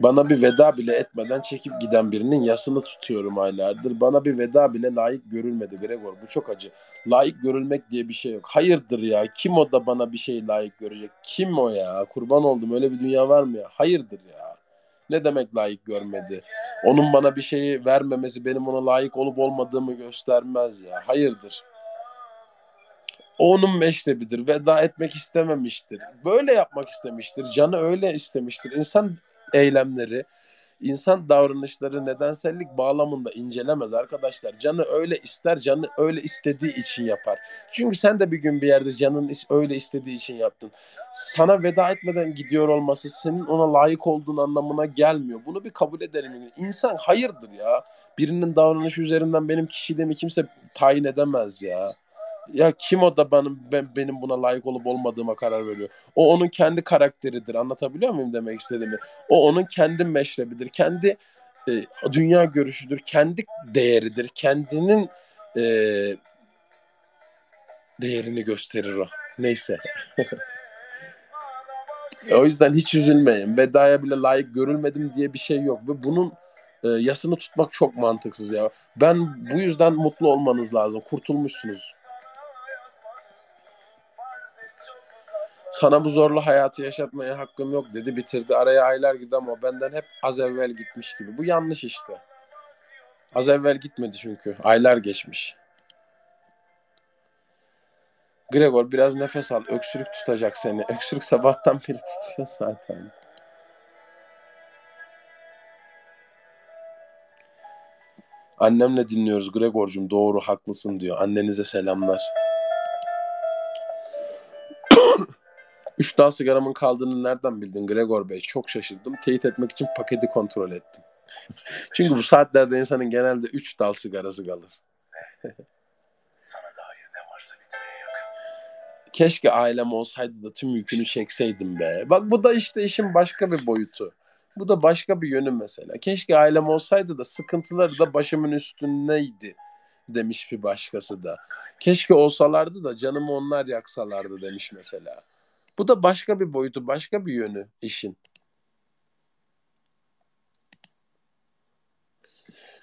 Bana bir veda bile etmeden çekip giden birinin yasını tutuyorum aylardır. Bana bir veda bile layık görülmedi Gregor. Bu çok acı. Layık görülmek diye bir şey yok. Hayırdır ya? Kim o da bana bir şey layık görecek? Kim o ya? Kurban oldum. Öyle bir dünya var mı ya? Hayırdır ya? Ne demek layık görmedi? Onun bana bir şeyi vermemesi benim ona layık olup olmadığımı göstermez ya. Hayırdır? O onun meşrebidir. Veda etmek istememiştir. Böyle yapmak istemiştir. Canı öyle istemiştir. İnsan eylemleri, insan davranışları nedensellik bağlamında incelemez arkadaşlar. Canı öyle ister, canı öyle istediği için yapar. Çünkü sen de bir gün bir yerde canın öyle istediği için yaptın. Sana veda etmeden gidiyor olması senin ona layık olduğun anlamına gelmiyor. Bunu bir kabul edelim. İnsan hayırdır ya. Birinin davranışı üzerinden benim kişiliğimi kimse tayin edemez ya. Ya kim o da benim ben, benim buna layık olup olmadığıma karar veriyor. O onun kendi karakteridir. Anlatabiliyor muyum demek istediğimi? O onun kendi meşrebidir. Kendi e, dünya görüşüdür. Kendi değeridir. Kendinin e, değerini gösterir o. Neyse. (laughs) o yüzden hiç üzülmeyin. Vedaya bile layık görülmedim diye bir şey yok. Ve bunun e, yasını tutmak çok mantıksız ya. Ben bu yüzden mutlu olmanız lazım. Kurtulmuşsunuz. Sana bu zorlu hayatı yaşatmaya hakkım yok dedi bitirdi. Araya aylar girdi ama benden hep az evvel gitmiş gibi. Bu yanlış işte. Az evvel gitmedi çünkü. Aylar geçmiş. Gregor biraz nefes al. Öksürük tutacak seni. (laughs) Öksürük sabahtan beri tutuyor zaten. Annemle dinliyoruz Gregor'cum. Doğru haklısın diyor. Annenize selamlar. Üç dal sigaramın kaldığını nereden bildin Gregor Bey? Çok şaşırdım. Teyit etmek için paketi kontrol ettim. (laughs) Çünkü bu saatlerde insanın genelde üç dal sigarası kalır. (laughs) Sana dair ne varsa bitmeye yakın. Keşke ailem olsaydı da tüm yükünü çekseydim be. Bak bu da işte işin başka bir boyutu. Bu da başka bir yönü mesela. Keşke ailem olsaydı da sıkıntıları da başımın üstündeydi demiş bir başkası da. Keşke olsalardı da canımı onlar yaksalardı demiş mesela. Bu da başka bir boyutu, başka bir yönü işin.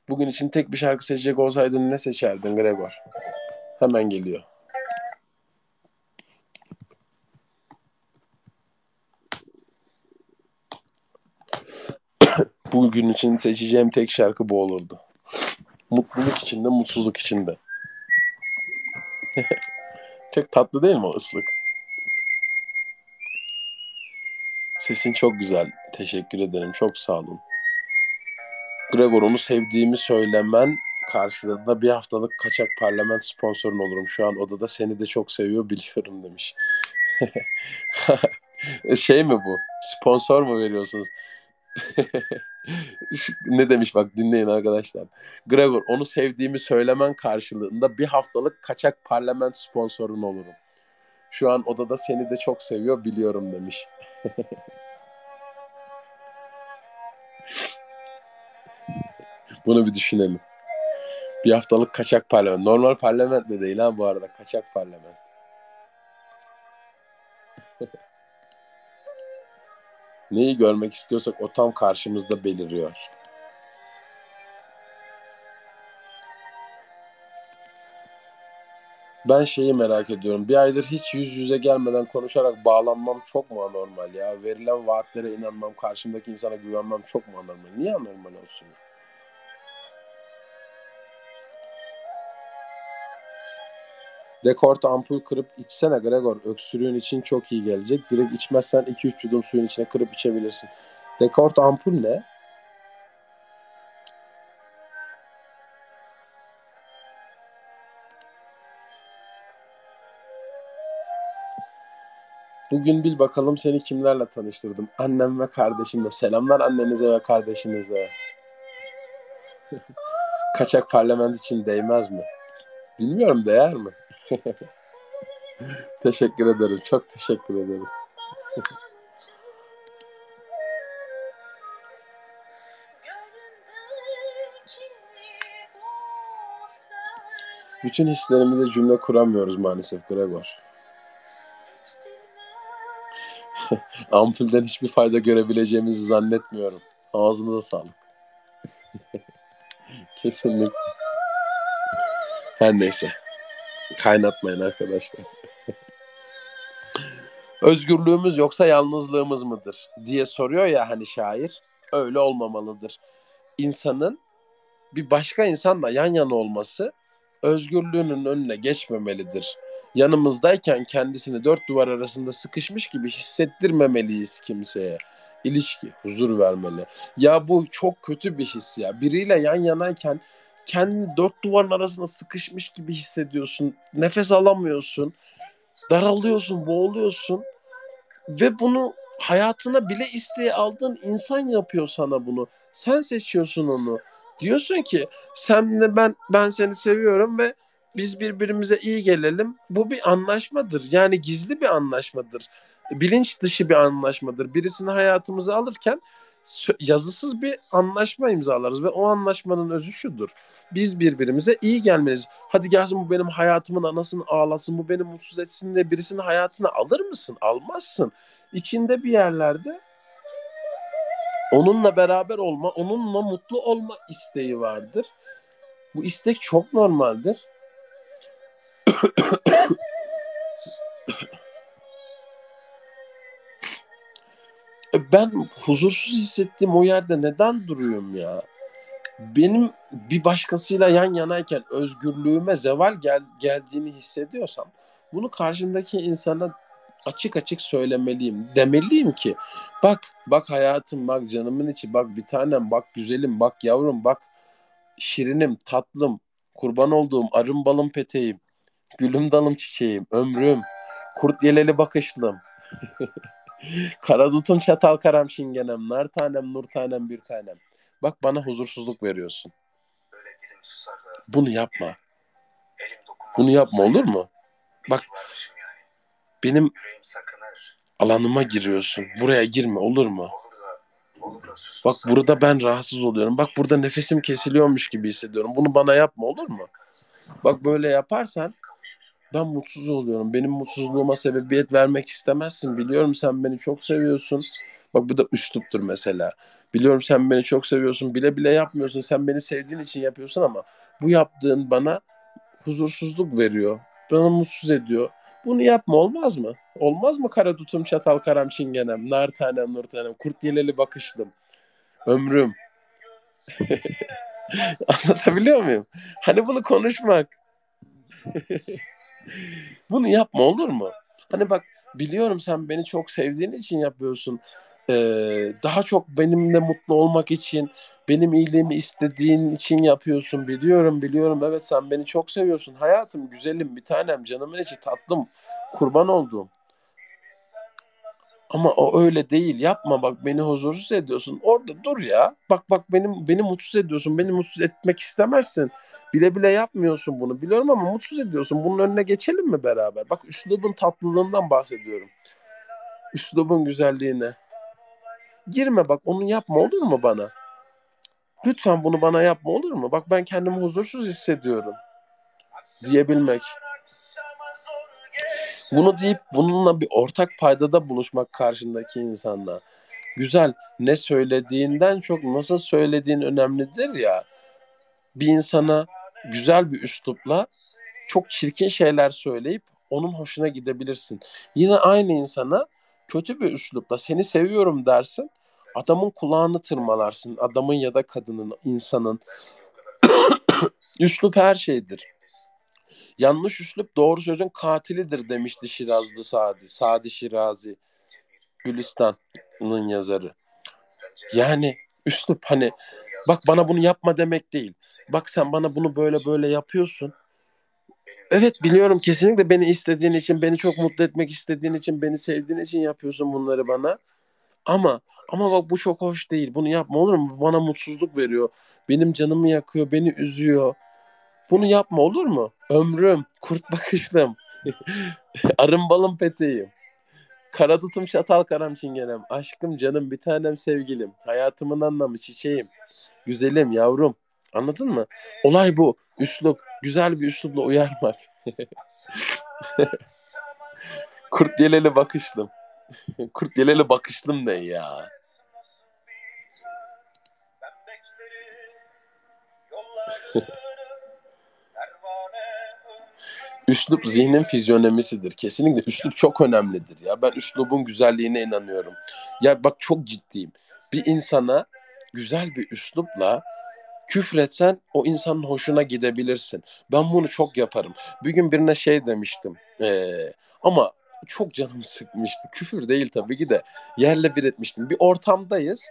Bugün için tek bir şarkı seçecek olsaydın ne seçerdin Gregor? Hemen geliyor. (coughs) Bugün için seçeceğim tek şarkı bu olurdu. Mutluluk içinde, mutsuzluk içinde. (laughs) Çok tatlı değil mi o ıslık? Sesin çok güzel. Teşekkür ederim. Çok sağ olun. Gregor onu sevdiğimi söylemen karşılığında bir haftalık kaçak parlament sponsorun olurum. Şu an odada seni de çok seviyor biliyorum demiş. (laughs) şey mi bu? Sponsor mu veriyorsunuz? (laughs) ne demiş bak dinleyin arkadaşlar. Gregor onu sevdiğimi söylemen karşılığında bir haftalık kaçak parlament sponsorun olurum. Şu an odada seni de çok seviyor biliyorum demiş. (laughs) Bunu bir düşünelim. Bir haftalık kaçak parlament. Normal parlament de değil ha bu arada. Kaçak parlament. (laughs) Neyi görmek istiyorsak o tam karşımızda beliriyor. Ben şeyi merak ediyorum. Bir aydır hiç yüz yüze gelmeden konuşarak bağlanmam çok mu anormal ya? Verilen vaatlere inanmam, karşımdaki insana güvenmem çok mu anormal? Niye anormal olsun? Dekort ampul kırıp içsene Gregor. Öksürüğün için çok iyi gelecek. Direkt içmezsen 2-3 yudum suyun içine kırıp içebilirsin. Dekort ampul ne? Bugün bil bakalım seni kimlerle tanıştırdım. Annem ve kardeşimle. Selamlar annenize ve kardeşinize. (laughs) Kaçak parlament için değmez mi? Bilmiyorum değer mi? (laughs) teşekkür ederim. Çok teşekkür ederim. (laughs) Bütün hislerimize cümle kuramıyoruz maalesef Gregor. (laughs) Ampulden hiçbir fayda görebileceğimizi zannetmiyorum. Ağzınıza sağlık. (laughs) Kesinlikle. Her neyse. Kaynatmayın arkadaşlar. (laughs) Özgürlüğümüz yoksa yalnızlığımız mıdır diye soruyor ya hani şair. Öyle olmamalıdır. İnsanın bir başka insanla yan yana olması özgürlüğünün önüne geçmemelidir. Yanımızdayken kendisini dört duvar arasında sıkışmış gibi hissettirmemeliyiz kimseye. İlişki huzur vermeli. Ya bu çok kötü bir his ya. Biriyle yan yanayken kendini dört duvarın arasında sıkışmış gibi hissediyorsun. Nefes alamıyorsun. Daralıyorsun, boğuluyorsun. Ve bunu hayatına bile isteye aldığın insan yapıyor sana bunu. Sen seçiyorsun onu. Diyorsun ki senle ben ben seni seviyorum ve biz birbirimize iyi gelelim. Bu bir anlaşmadır. Yani gizli bir anlaşmadır. Bilinç dışı bir anlaşmadır. Birisini hayatımıza alırken yazısız bir anlaşma imzalarız ve o anlaşmanın özü şudur. Biz birbirimize iyi gelmeliyiz. Hadi gelsin bu benim hayatımın anasını ağlasın, bu beni mutsuz etsin diye birisinin hayatına alır mısın? Almazsın. İçinde bir yerlerde onunla beraber olma, onunla mutlu olma isteği vardır. Bu istek çok normaldir. (coughs) Ben huzursuz hissettiğim o yerde neden duruyorum ya? Benim bir başkasıyla yan yanayken özgürlüğüme zeval gel, geldiğini hissediyorsam bunu karşımdaki insana açık açık söylemeliyim. Demeliyim ki bak bak hayatım bak canımın içi bak bir tanem bak güzelim bak yavrum bak şirinim tatlım kurban olduğum arım balım peteğim gülüm dalım çiçeğim ömrüm kurt yeleli bakışlım (laughs) kara tutum çatal karam şingenem nar tanem nur tanem bir tanem bak bana huzursuzluk veriyorsun bunu yapma bunu yapma olur mu Bak. benim alanıma giriyorsun buraya girme olur mu. Bak burada ben rahatsız oluyorum. Bak burada nefesim kesiliyormuş gibi hissediyorum. Bunu bana yapma olur mu? Bak böyle yaparsan. Ben mutsuz oluyorum. Benim mutsuzluğuma sebebiyet vermek istemezsin. Biliyorum sen beni çok seviyorsun. Bak bu da üsluptur mesela. Biliyorum sen beni çok seviyorsun. Bile bile yapmıyorsun. Sen beni sevdiğin için yapıyorsun ama bu yaptığın bana huzursuzluk veriyor. Bana mutsuz ediyor. Bunu yapma olmaz mı? Olmaz mı kara tutum çatal karam çingenem, nar tanem nur tanem, kurt yeleli bakışlım, ömrüm. (laughs) Anlatabiliyor muyum? Hani bunu konuşmak. (laughs) (laughs) bunu yapma olur mu? Hani bak biliyorum sen beni çok sevdiğin için yapıyorsun. Ee, daha çok benimle mutlu olmak için, benim iyiliğimi istediğin için yapıyorsun. Biliyorum, biliyorum. Evet sen beni çok seviyorsun. Hayatım, güzelim, bir tanem, canımın içi, tatlım, kurban olduğum. Ama o öyle değil. Yapma bak beni huzursuz ediyorsun. Orada dur ya. Bak bak benim beni mutsuz ediyorsun. Beni mutsuz etmek istemezsin. Bile bile yapmıyorsun bunu. Biliyorum ama mutsuz ediyorsun. Bunun önüne geçelim mi beraber? Bak üslubun tatlılığından bahsediyorum. Üslubun güzelliğine. Girme bak onu yapma olur mu bana? Lütfen bunu bana yapma olur mu? Bak ben kendimi huzursuz hissediyorum. Diyebilmek. Bunu deyip bununla bir ortak paydada buluşmak karşındaki insanla. Güzel. Ne söylediğinden çok nasıl söylediğin önemlidir ya. Bir insana güzel bir üslupla çok çirkin şeyler söyleyip onun hoşuna gidebilirsin. Yine aynı insana kötü bir üslupla seni seviyorum dersin. Adamın kulağını tırmalarsın. Adamın ya da kadının, insanın. (coughs) Üslup her şeydir. Yanlış üslup doğru sözün katilidir demişti Şirazlı Sadi. Sadi Şirazi. Gülistan'ın yazarı. Yani üslup hani bak bana bunu yapma demek değil. Bak sen bana bunu böyle böyle yapıyorsun. Evet biliyorum kesinlikle beni istediğin için, beni çok mutlu etmek istediğin için, beni sevdiğin için yapıyorsun bunları bana. Ama ama bak bu çok hoş değil. Bunu yapma olur mu? Bana mutsuzluk veriyor. Benim canımı yakıyor, beni üzüyor. Bunu yapma olur mu? Ömrüm, kurt bakışlım, (laughs) arım balım peteğim, kara tutum çatal karam çingenem, aşkım canım bir tanem sevgilim, hayatımın anlamı çiçeğim, güzelim yavrum, Anladın mı? Olay bu. Üslup. Güzel bir üslupla uyarmak. (laughs) Kurt yeleli bakışlım. (laughs) Kurt yeleli bakışlım ne ya? Üslup zihnin fizyonomisidir. Kesinlikle üslup çok önemlidir ya. Ben üslubun güzelliğine inanıyorum. Ya bak çok ciddiyim. Bir insana güzel bir üslupla küfretsen o insanın hoşuna gidebilirsin. Ben bunu çok yaparım. Bir gün birine şey demiştim. Ee, ama çok canımı sıkmıştı. Küfür değil tabii ki de. Yerle bir etmiştim. Bir ortamdayız.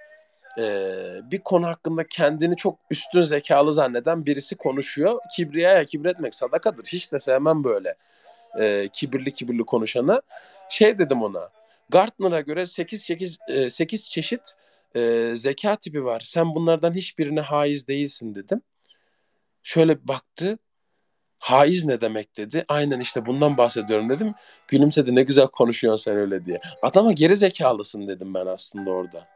Ee, bir konu hakkında kendini çok üstün zekalı zanneden birisi konuşuyor. Kibriyaya kibretmek sadakadır. Hiç de sevmem böyle e, kibirli kibirli konuşanı. Şey dedim ona. Gartner'a göre 8, 8, 8 çeşit e, zeka tipi var. Sen bunlardan hiçbirine haiz değilsin dedim. Şöyle baktı. Haiz ne demek dedi. Aynen işte bundan bahsediyorum dedim. Gülümsedi ne güzel konuşuyorsun sen öyle diye. Adama geri zekalısın dedim ben aslında orada.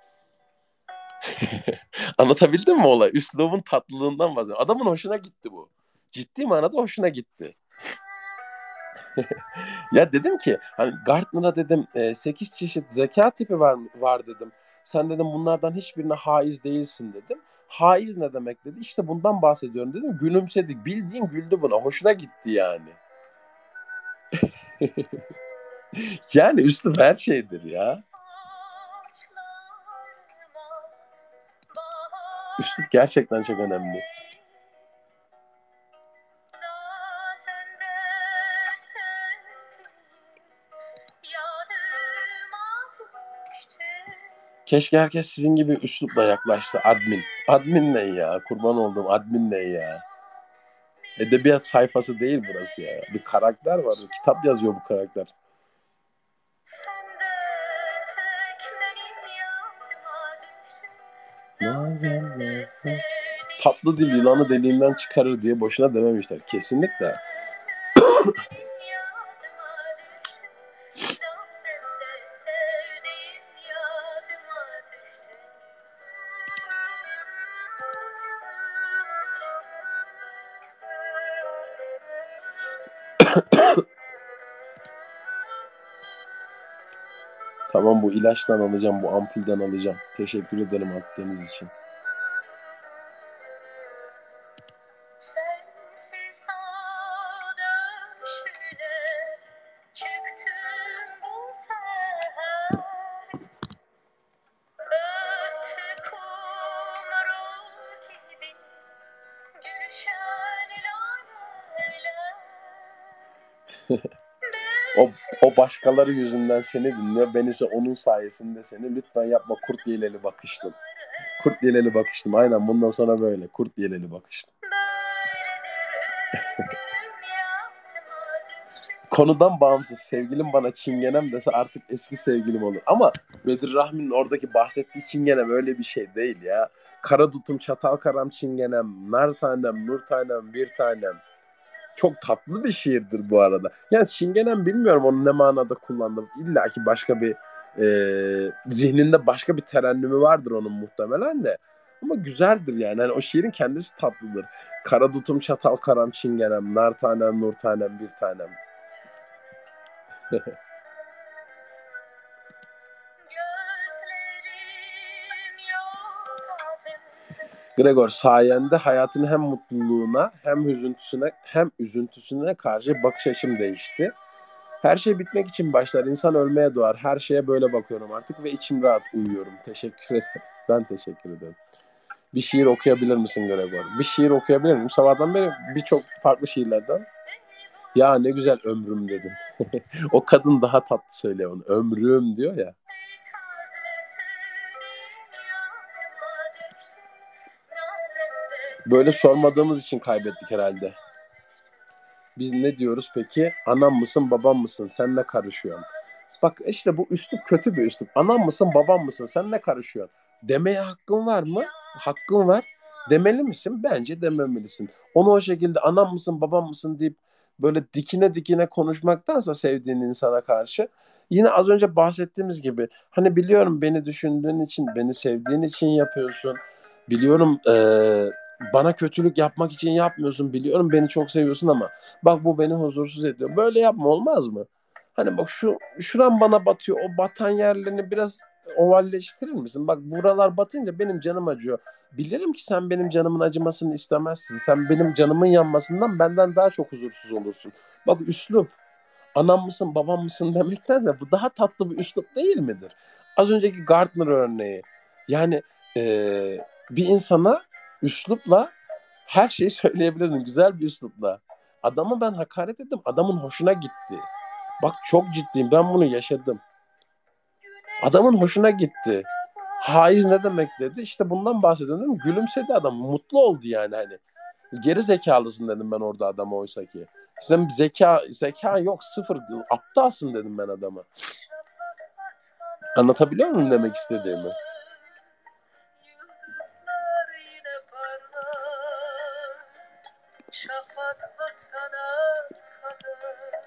(laughs) Anlatabildim mi olay? Üslubun tatlılığından bahsediyorum. Adamın hoşuna gitti bu. Ciddi manada hoşuna gitti. (laughs) ya dedim ki hani Gartner'a dedim 8 çeşit zeka tipi var var dedim. Sen dedim bunlardan hiçbirine haiz değilsin dedim. Haiz ne demek dedi. İşte bundan bahsediyorum dedim. Gülümsedi. Bildiğin güldü buna. Hoşuna gitti yani. (laughs) yani üslup her şeydir ya. Üslup gerçekten çok önemli. Keşke herkes sizin gibi üslupla yaklaşsa admin. Admin ne ya? Kurban olduğum admin ne ya? Edebiyat sayfası değil burası ya. Bir karakter var. Kitap yazıyor bu karakter. Tatlı dil yılanı deliğinden çıkarır diye boşuna dememişler. Kesinlikle. Tamam bu ilaçtan alacağım, bu ampulden alacağım. Teşekkür ederim attığınız için. Başkaları yüzünden seni dinliyor. Ben ise onun sayesinde seni. Lütfen yapma kurt yeleli bakıştım. Kurt yeleli bakıştım. Aynen bundan sonra böyle. Kurt yeleli bakıştım. (laughs) Konudan bağımsız sevgilim bana çingenem dese artık eski sevgilim olur. Ama Bedir Rahmi'nin oradaki bahsettiği çingenem öyle bir şey değil ya. Kara tutum çatal karam çingenem, nar tanem, nur tanem, bir tanem. Çok tatlı bir şiirdir bu arada. Yani çingenem bilmiyorum onu ne manada kullandım. İlla ki başka bir e, zihninde başka bir terennümü vardır onun muhtemelen de. Ama güzeldir yani. Hani o şiirin kendisi tatlıdır. Kara tutum çatal karam çingenem, nar tanem, nur tanem, bir tanem. (laughs) Gregor sayende hayatın hem mutluluğuna hem hüzüntüsüne hem üzüntüsüne karşı bakış açım değişti. Her şey bitmek için başlar. İnsan ölmeye doğar. Her şeye böyle bakıyorum artık ve içim rahat uyuyorum. Teşekkür ederim. Ben teşekkür ederim. Bir şiir okuyabilir misin Gregor? Bir şiir okuyabilir miyim? Sabahtan beri birçok farklı şiirlerden. Ya ne güzel ömrüm dedim. (laughs) o kadın daha tatlı söylüyor onu. Ömrüm diyor ya. Böyle sormadığımız için kaybettik herhalde. Biz ne diyoruz peki? Anam mısın, babam mısın? Sen ne karışıyorsun? Bak işte bu üslup kötü bir üslup. Anam mısın, babam mısın? Sen ne karışıyorsun? Demeye hakkın var mı? Hakkın var. Demeli misin? Bence dememelisin. Onu o şekilde anam mısın, babam mısın deyip böyle dikine dikine konuşmaktansa sevdiğin insana karşı yine az önce bahsettiğimiz gibi hani biliyorum beni düşündüğün için, beni sevdiğin için yapıyorsun. Biliyorum eee, bana kötülük yapmak için yapmıyorsun biliyorum beni çok seviyorsun ama bak bu beni huzursuz ediyor. Böyle yapma olmaz mı? Hani bak şu şuran bana batıyor. O batan yerlerini biraz ovalleştirir misin? Bak buralar batınca benim canım acıyor. Bilirim ki sen benim canımın acımasını istemezsin. Sen benim canımın yanmasından benden daha çok huzursuz olursun. Bak üslup. Anam mısın babam mısın demektense bu daha tatlı bir üslup değil midir? Az önceki Gardner örneği. Yani eee, bir insana üslupla her şeyi (laughs) söyleyebilirim. Güzel bir üslupla. Adama ben hakaret ettim. Adamın hoşuna gitti. Bak çok ciddiyim. Ben bunu yaşadım. Adamın hoşuna gitti. Haiz ne demek dedi. İşte bundan bahsediyorum. Gülümsedi adam. Mutlu oldu yani hani. Geri zekalısın dedim ben orada adama oysa ki. Sen zeka zeka yok sıfır. Aptalsın dedim ben adama. Anlatabiliyor muyum demek istediğimi? Şafak vatana kadar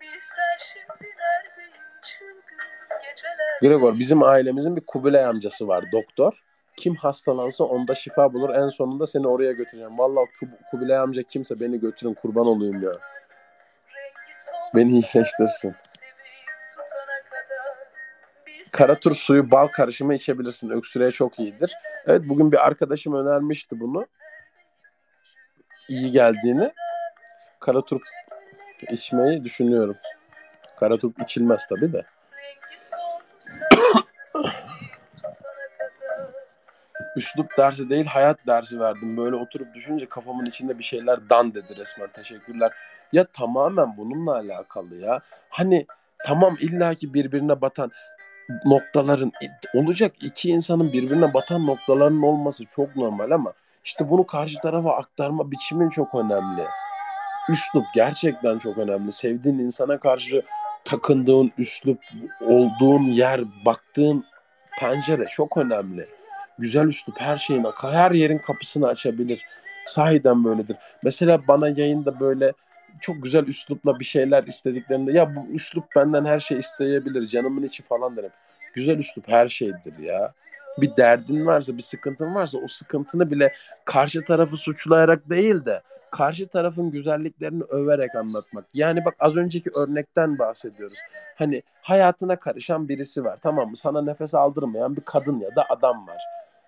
Bilsen şimdi neredeyim çılgın geceler Gregor bizim ailemizin bir Kubilay amcası var doktor. Kim hastalansa onda şifa bulur. En sonunda seni oraya götüreceğim. Vallahi Kub- Kubilay amca kimse beni götürün kurban olayım ya. Beni iyileştirsin. Karaturp suyu bal karışımı içebilirsin. Öksürüğe çok iyidir. Evet bugün bir arkadaşım önermişti bunu. İyi geldiğini. Karaturp içmeyi düşünüyorum. Karaturp içilmez tabii de. (coughs) Üslup dersi değil hayat dersi verdim. Böyle oturup düşününce kafamın içinde bir şeyler dan dedi resmen. Teşekkürler. Ya tamamen bununla alakalı ya. Hani tamam illaki birbirine batan noktaların olacak iki insanın birbirine batan noktaların olması çok normal ama işte bunu karşı tarafa aktarma biçimin çok önemli. Üslup gerçekten çok önemli. Sevdiğin insana karşı takındığın üslup, olduğun yer, baktığın pencere çok önemli. Güzel üslup her şeyin, her yerin kapısını açabilir. Sahiden böyledir. Mesela bana yayında böyle çok güzel üslupla bir şeyler istediklerinde ya bu üslup benden her şey isteyebilir canımın içi falan derim. Güzel üslup her şeydir ya. Bir derdin varsa, bir sıkıntın varsa o sıkıntını bile karşı tarafı suçlayarak değil de karşı tarafın güzelliklerini överek anlatmak. Yani bak az önceki örnekten bahsediyoruz. Hani hayatına karışan birisi var tamam mı? Sana nefes aldırmayan bir kadın ya da adam var.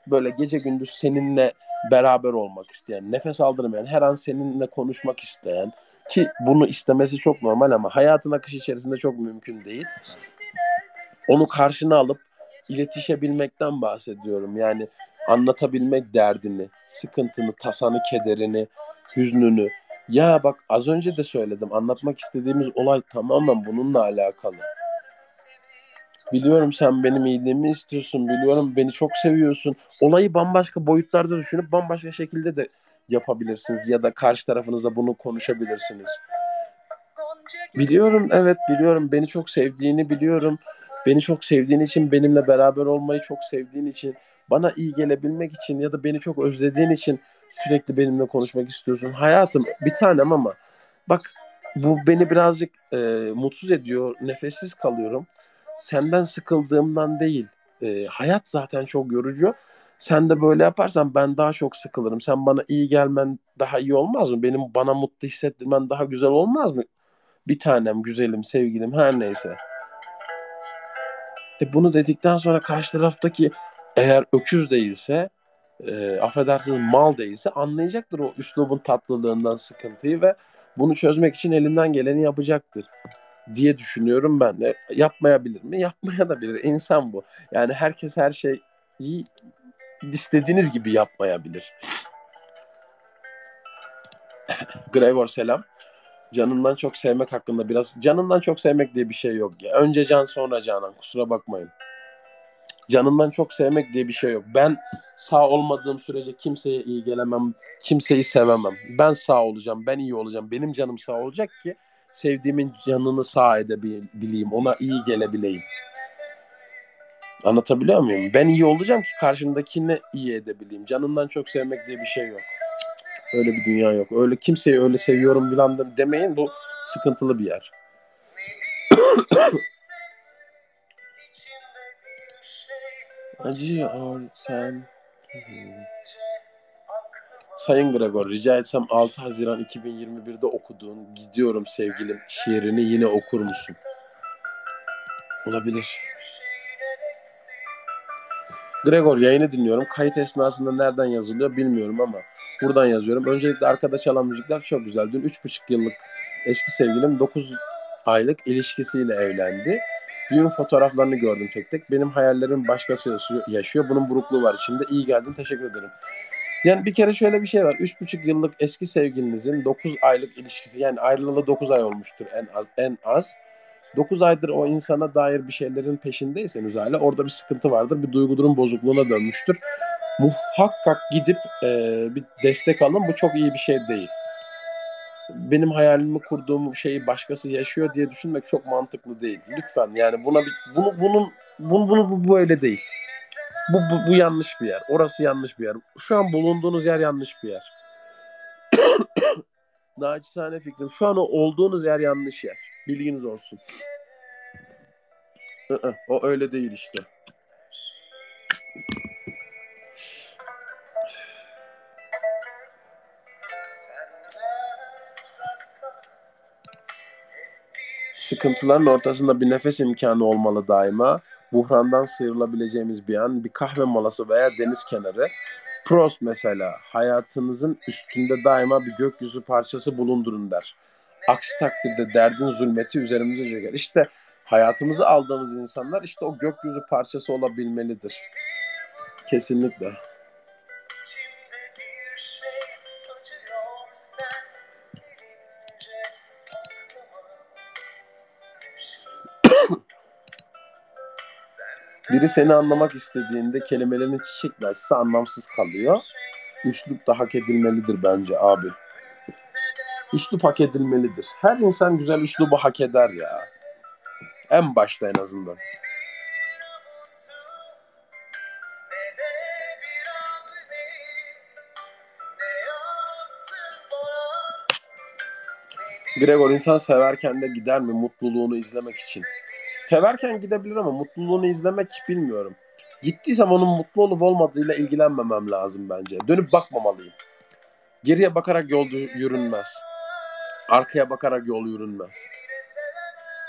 Böyle gece gündüz seninle beraber olmak isteyen, nefes aldırmayan, her an seninle konuşmak isteyen ki bunu istemesi çok normal ama hayatın akışı içerisinde çok mümkün değil. Onu karşına alıp iletişebilmekten bahsediyorum. Yani anlatabilmek derdini, sıkıntını, tasanı, kederini, hüznünü. Ya bak az önce de söyledim. Anlatmak istediğimiz olay tamamen bununla alakalı. Biliyorum sen benim iyiliğimi istiyorsun. Biliyorum beni çok seviyorsun. Olayı bambaşka boyutlarda düşünüp bambaşka şekilde de yapabilirsiniz ya da karşı tarafınızla bunu konuşabilirsiniz. Biliyorum evet biliyorum beni çok sevdiğini biliyorum. Beni çok sevdiğin için benimle beraber olmayı çok sevdiğin için bana iyi gelebilmek için ya da beni çok özlediğin için sürekli benimle konuşmak istiyorsun. Hayatım bir tanem ama bak bu beni birazcık e, mutsuz ediyor. Nefessiz kalıyorum. Senden sıkıldığımdan değil. E, hayat zaten çok yorucu. Sen de böyle yaparsan ben daha çok sıkılırım. Sen bana iyi gelmen daha iyi olmaz mı? Benim bana mutlu hissettirmen daha güzel olmaz mı? Bir tanem, güzelim, sevgilim her neyse. E bunu dedikten sonra karşı taraftaki eğer öküz değilse, e, affedersiniz mal değilse anlayacaktır o üslubun tatlılığından sıkıntıyı ve bunu çözmek için elinden geleni yapacaktır diye düşünüyorum ben. E, yapmayabilir mi? Yapmaya da bilir. İnsan bu. Yani herkes her şeyi istediğiniz gibi yapmayabilir. (laughs) Gregor selam. Canından çok sevmek hakkında biraz canından çok sevmek diye bir şey yok ya. Önce can sonra canan kusura bakmayın. Canından çok sevmek diye bir şey yok. Ben sağ olmadığım sürece kimseye iyi gelemem, kimseyi sevemem. Ben sağ olacağım, ben iyi olacağım. Benim canım sağ olacak ki sevdiğimin canını sağ edebileyim, ona iyi gelebileyim. Anlatabiliyor muyum? Ben iyi olacağım ki karşımdakini iyi edebileyim. Canından çok sevmek diye bir şey yok. Öyle bir dünya yok. Öyle kimseyi öyle seviyorum filan demeyin. Bu sıkıntılı bir yer. (coughs) Acıyor sen. Sayın Gregor rica etsem 6 Haziran 2021'de okuduğun Gidiyorum Sevgilim şiirini yine okur musun? Olabilir. Gregor yayını dinliyorum. Kayıt esnasında nereden yazılıyor bilmiyorum ama buradan yazıyorum. Öncelikle arkada çalan müzikler çok güzel. Dün 3,5 yıllık eski sevgilim 9 aylık ilişkisiyle evlendi. Düğün fotoğraflarını gördüm tek tek. Benim hayallerim başkası yaşıyor-. Bunun burukluğu var içimde. İyi geldin. Teşekkür ederim. Yani bir kere şöyle bir şey var. 3,5 yıllık eski sevgilinizin 9 aylık ilişkisi yani ayrılalı 9 ay olmuştur en az. En az. 9 aydır o insana dair bir şeylerin peşindeyseniz hala orada bir sıkıntı vardır. Bir duygu durum bozukluğuna dönmüştür. Muhakkak gidip e, bir destek alın. Bu çok iyi bir şey değil. Benim hayalimi kurduğum şeyi başkası yaşıyor diye düşünmek çok mantıklı değil. Lütfen yani buna bir, bunu bunun bunu, bunu bu böyle değil. Bu, bu bu yanlış bir yer. Orası yanlış bir yer. Şu an bulunduğunuz yer yanlış bir yer. (coughs) Naçizane fikrim. Şu an olduğunuz yer yanlış yer. Bilginiz olsun. O öyle değil işte. Sıkıntıların ortasında bir nefes imkanı olmalı daima. Buhrandan sıyrılabileceğimiz bir an, bir kahve molası veya deniz kenarı. Prost mesela, hayatınızın üstünde daima bir gökyüzü parçası bulundurun der. Aksi takdirde derdin zulmeti üzerimize çeker. İşte hayatımızı aldığımız insanlar işte o gökyüzü parçası olabilmelidir. Kesinlikle. Biri seni anlamak istediğinde kelimelerin çiçekle açsa anlamsız kalıyor. Üslup da hak edilmelidir bence abi. Üslup hak edilmelidir. Her insan güzel üslubu hak eder ya. En başta en azından. Gregor insan severken de gider mi mutluluğunu izlemek için? Severken gidebilir ama mutluluğunu izlemek bilmiyorum. Gittiysem onun mutlu olup olmadığıyla ilgilenmemem lazım bence. Dönüp bakmamalıyım. Geriye bakarak yol yürünmez. Arkaya bakarak yol yürünmez.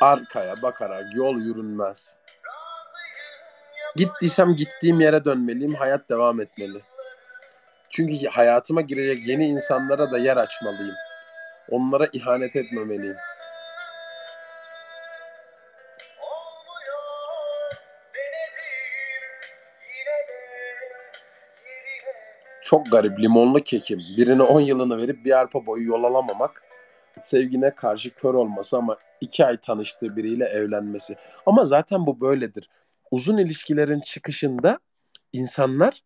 Arkaya bakarak yol yürünmez. Gittiysem gittiğim yere dönmeliyim. Hayat devam etmeli. Çünkü hayatıma girecek yeni insanlara da yer açmalıyım. Onlara ihanet etmemeliyim. Çok garip limonlu kekim. Birine 10 yılını verip bir arpa boyu yol alamamak. Sevgine karşı kör olması ama iki ay tanıştığı biriyle evlenmesi. Ama zaten bu böyledir. Uzun ilişkilerin çıkışında insanlar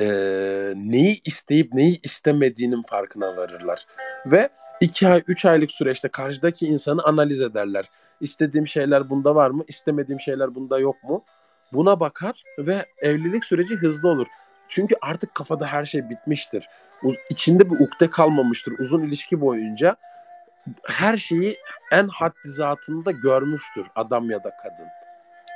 eee, neyi isteyip neyi istemediğinin farkına varırlar. Ve iki ay, üç aylık süreçte karşıdaki insanı analiz ederler. İstediğim şeyler bunda var mı? İstemediğim şeyler bunda yok mu? Buna bakar ve evlilik süreci hızlı olur. Çünkü artık kafada her şey bitmiştir. Uz- içinde bir ukde kalmamıştır. Uzun ilişki boyunca her şeyi en haddi zatında görmüştür adam ya da kadın.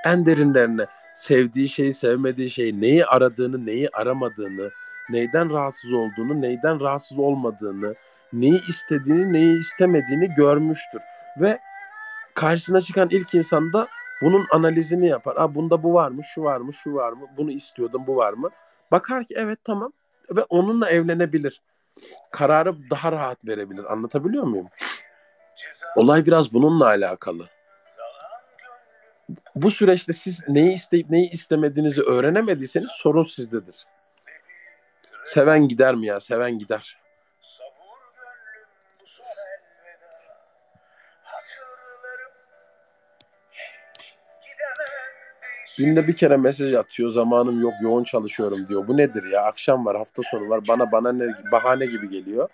En derinlerine sevdiği şeyi, sevmediği şeyi, neyi aradığını, neyi aramadığını, neyden rahatsız olduğunu, neyden rahatsız olmadığını, neyi istediğini, neyi istemediğini görmüştür. Ve karşısına çıkan ilk insan da bunun analizini yapar. Aa, bunda bu var mı, şu var mı, şu var mı, bunu istiyordum, bu var mı? Bakar ki evet tamam ve onunla evlenebilir. Kararı daha rahat verebilir. Anlatabiliyor muyum? Olay biraz bununla alakalı. Bu süreçte siz neyi isteyip neyi istemediğinizi öğrenemediyseniz sorun sizdedir. Seven gider mi ya? Seven gider. Günde bir kere mesaj atıyor. Zamanım yok, yoğun çalışıyorum diyor. Bu nedir ya? Akşam var, hafta sonu var. Bana bana ne bahane gibi geliyor.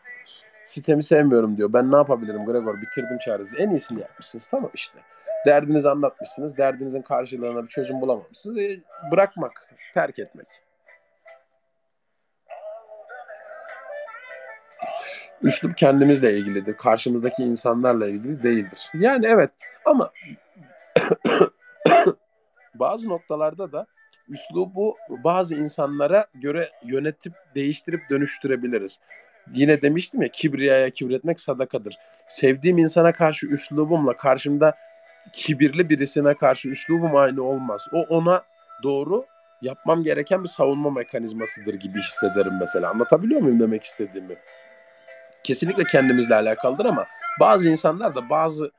Sitemi sevmiyorum diyor. Ben ne yapabilirim Gregor? Bitirdim çaresi. En iyisini yapmışsınız. Tamam işte. Derdinizi anlatmışsınız. Derdinizin karşılığına bir çözüm bulamamışsınız. E, bırakmak, terk etmek. Üslup kendimizle ilgilidir. Karşımızdaki insanlarla ilgili değildir. Yani evet ama bazı noktalarda da üslubu bazı insanlara göre yönetip değiştirip dönüştürebiliriz. Yine demiştim ya kibriyaya kibretmek sadakadır. Sevdiğim insana karşı üslubumla karşımda kibirli birisine karşı üslubum aynı olmaz. O ona doğru yapmam gereken bir savunma mekanizmasıdır gibi hissederim mesela. Anlatabiliyor muyum demek istediğimi? Kesinlikle kendimizle alakalıdır ama bazı insanlar da bazı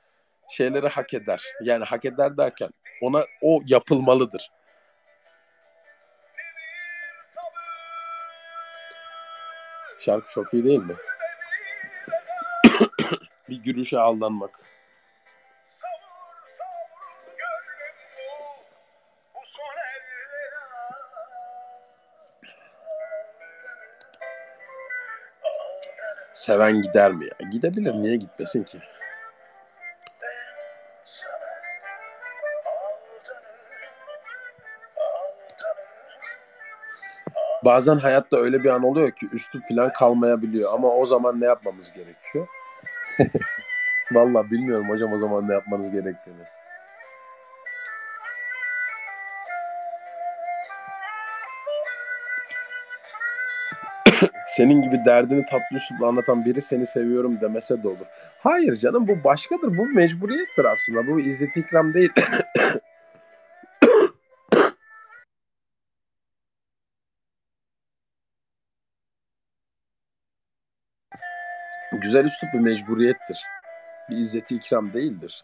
şeyleri hak eder. Yani hak eder derken ona o yapılmalıdır. Şarkı çok iyi değil mi? (coughs) bir gülüşe aldanmak. Seven gider mi ya? Gidebilir. Niye gitmesin ki? Bazen hayatta öyle bir an oluyor ki üstü falan kalmayabiliyor. Ama o zaman ne yapmamız gerekiyor? (laughs) Vallahi bilmiyorum hocam o zaman ne yapmanız gerektiğini. (coughs) Senin gibi derdini tatlı üslupla anlatan biri seni seviyorum demese de olur. Hayır canım bu başkadır. Bu mecburiyettir aslında. Bu izzet ikram değil. (coughs) Güzel üslup bir mecburiyettir. Bir izzeti ikram değildir.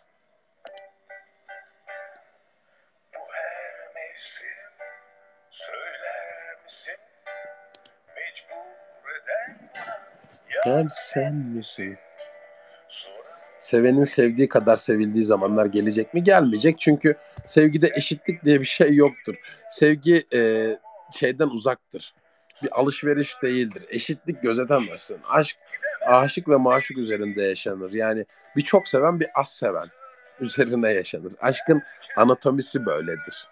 Gel sen misin? Sevenin sevdiği kadar sevildiği zamanlar gelecek mi? Gelmeyecek. Çünkü sevgide eşitlik diye bir şey yoktur. Sevgi e, şeyden uzaktır. Bir alışveriş değildir. Eşitlik gözetemezsin. Aşk aşık ve maşuk üzerinde yaşanır. Yani bir çok seven bir az seven üzerine yaşanır. Aşkın anatomisi böyledir.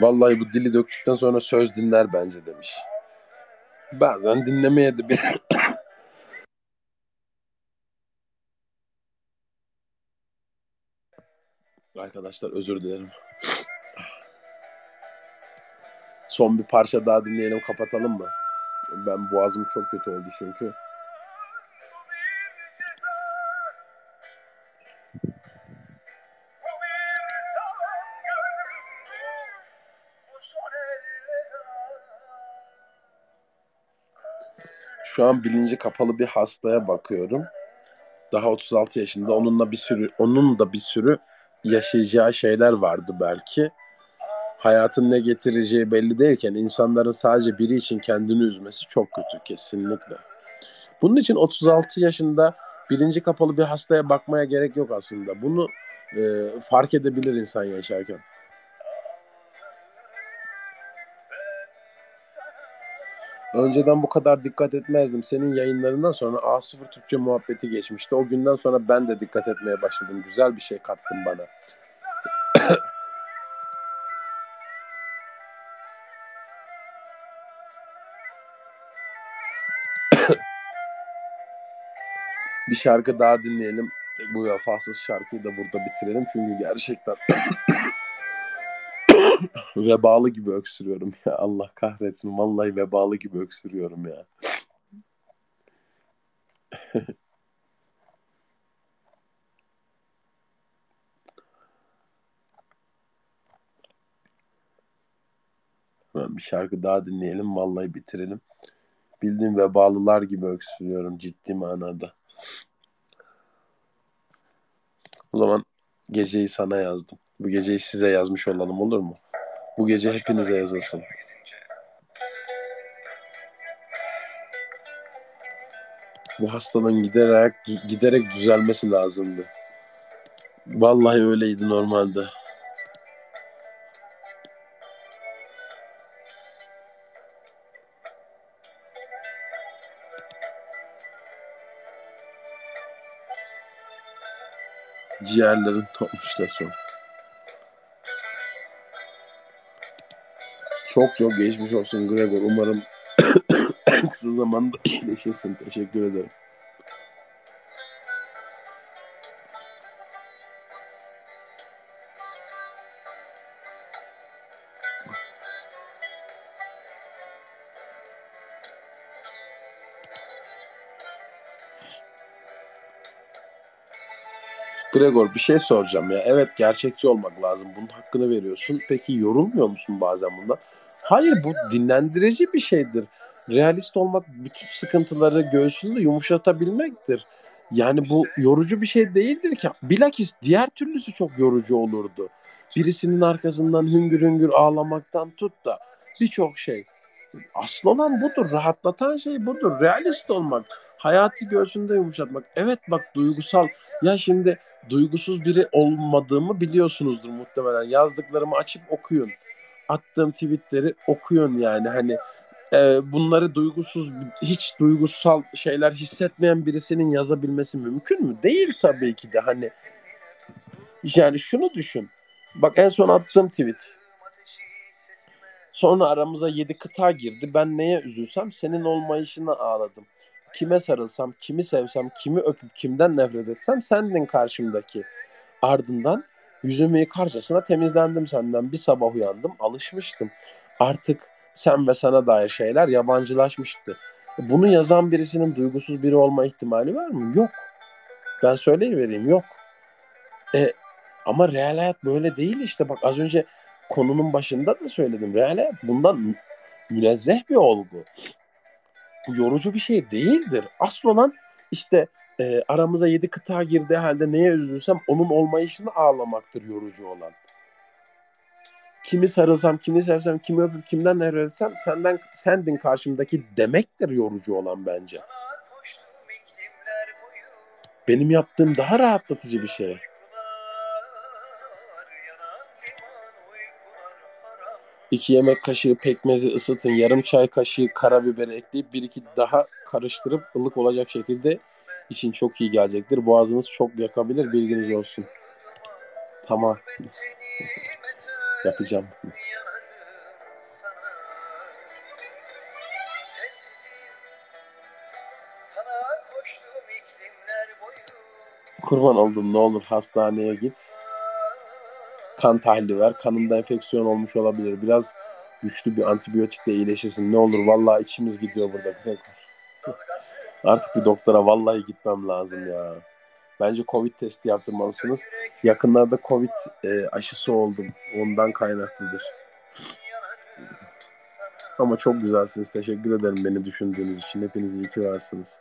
Vallahi bu dili döktükten sonra söz dinler bence demiş. Bazen dinlemeye de bir... (coughs) Arkadaşlar özür dilerim. Son bir parça daha dinleyelim kapatalım mı? Ben boğazım çok kötü oldu çünkü. Şu an bilinci kapalı bir hastaya bakıyorum. Daha 36 yaşında. Onunla bir sürü onun da bir sürü yaşayacağı şeyler vardı belki. Hayatın ne getireceği belli değilken insanların sadece biri için kendini üzmesi çok kötü kesinlikle. Bunun için 36 yaşında bilinci kapalı bir hastaya bakmaya gerek yok aslında. Bunu e, fark edebilir insan yaşarken. Önceden bu kadar dikkat etmezdim. Senin yayınlarından sonra A0 Türkçe muhabbeti geçmişti. O günden sonra ben de dikkat etmeye başladım. Güzel bir şey kattın bana. (coughs) bir şarkı daha dinleyelim. Bu vefasız şarkıyı da burada bitirelim. Çünkü gerçekten (coughs) vebalı gibi öksürüyorum ya. (laughs) Allah kahretsin. Vallahi vebalı gibi öksürüyorum ya. (laughs) Ben bir şarkı daha dinleyelim. Vallahi bitirelim. Bildiğim vebalılar gibi öksürüyorum ciddi manada. O zaman geceyi sana yazdım. Bu geceyi size yazmış olalım olur mu? Bu gece hepinize yazılsın. Bu hastalığın giderek giderek düzelmesi lazımdı. Vallahi öyleydi normalde. Ciğerlerin topmuş resmen. Çok çok geçmiş olsun Gregor. Umarım (coughs) kısa zamanda (coughs) iyileşirsin. Teşekkür ederim. Gregor bir şey soracağım ya. Evet gerçekçi olmak lazım. Bunun hakkını veriyorsun. Peki yorulmuyor musun bazen bunda? Hayır bu dinlendirici bir şeydir. Realist olmak bütün sıkıntıları göğsünde yumuşatabilmektir. Yani bu yorucu bir şey değildir ki. Bilakis diğer türlüsü çok yorucu olurdu. Birisinin arkasından hüngür hüngür ağlamaktan tut da birçok şey. Asıl olan budur. Rahatlatan şey budur. Realist olmak. Hayatı göğsünde yumuşatmak. Evet bak duygusal. Ya şimdi duygusuz biri olmadığımı biliyorsunuzdur muhtemelen. Yazdıklarımı açıp okuyun. Attığım tweetleri okuyun yani hani e, bunları duygusuz hiç duygusal şeyler hissetmeyen birisinin yazabilmesi mümkün mü? Değil tabii ki de hani yani şunu düşün. Bak en son attığım tweet. Sonra aramıza yedi kıta girdi. Ben neye üzülsem senin olmayışına ağladım. Kime sarılsam, kimi sevsem, kimi öpüp kimden nefret etsem sendin karşımdaki. Ardından yüzümü yıkarcasına temizlendim senden. Bir sabah uyandım, alışmıştım. Artık sen ve sana dair şeyler yabancılaşmıştı. Bunu yazan birisinin duygusuz biri olma ihtimali var mı? Yok. Ben söyleyivereyim yok. E, ama real hayat böyle değil işte. Bak az önce konunun başında da söyledim. Real hayat bundan münezzeh bir olgu. Bu yorucu bir şey değildir. Asıl olan işte e, aramıza yedi kıta girdiği halde neye üzülsem onun olmayışını ağlamaktır yorucu olan. Kimi sarılsam, kimi sevsem, kimi öpüp kimden nefret senden sendin karşımdaki demektir yorucu olan bence. Benim yaptığım daha rahatlatıcı bir şey. İki yemek kaşığı pekmezi ısıtın, yarım çay kaşığı karabiberi ekleyip bir iki daha karıştırıp ılık olacak şekilde için çok iyi gelecektir. Boğazınız çok yakabilir, bilginiz olsun. Tamam. Yapacağım. Kurban oldum ne olur hastaneye git. Kan tahlili ver. Kanında enfeksiyon olmuş olabilir. Biraz güçlü bir antibiyotikle iyileşirsin. Ne olur vallahi içimiz gidiyor burada. Artık bir doktora vallahi gitmem lazım ya. Bence Covid testi yaptırmalısınız. Yakınlarda Covid e, aşısı oldum. Ondan kaynaklıdır. Ama çok güzelsiniz. Teşekkür ederim beni düşündüğünüz için. Hepiniz iyi ki varsınız.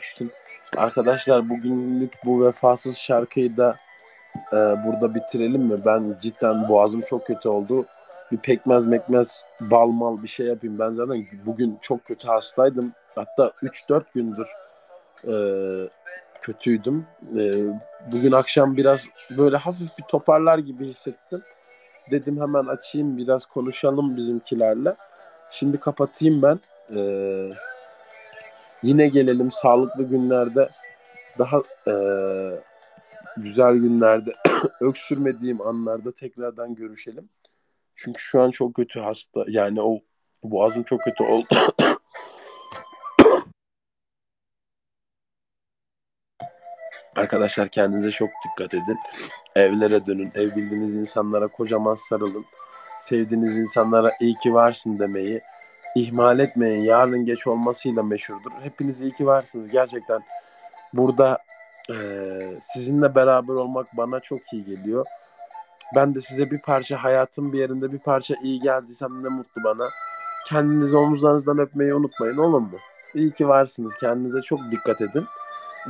Koştum. Arkadaşlar bugünlük bu vefasız şarkıyı da e, burada bitirelim mi? Ben cidden boğazım çok kötü oldu. Bir pekmez mekmez bal mal bir şey yapayım. Ben zaten bugün çok kötü hastaydım. Hatta 3-4 gündür e, kötüydüm. E, bugün akşam biraz böyle hafif bir toparlar gibi hissettim. Dedim hemen açayım biraz konuşalım bizimkilerle. Şimdi kapatayım ben. Eee Yine gelelim sağlıklı günlerde daha e, güzel günlerde (clears throat) öksürmediğim anlarda tekrardan görüşelim. Çünkü şu an çok kötü hasta yani o boğazım çok kötü oldu. (clears throat) Arkadaşlar kendinize çok dikkat edin. Evlere dönün. Ev bildiğiniz insanlara kocaman sarılın. Sevdiğiniz insanlara iyi ki varsın demeyi ihmal etmeyin. Yarın geç olmasıyla meşhurdur. Hepiniz iyi ki varsınız. Gerçekten burada e, sizinle beraber olmak bana çok iyi geliyor. Ben de size bir parça hayatın bir yerinde bir parça iyi geldiysem ne mutlu bana. Kendinizi omuzlarınızdan öpmeyi unutmayın olur mu? İyi ki varsınız. Kendinize çok dikkat edin.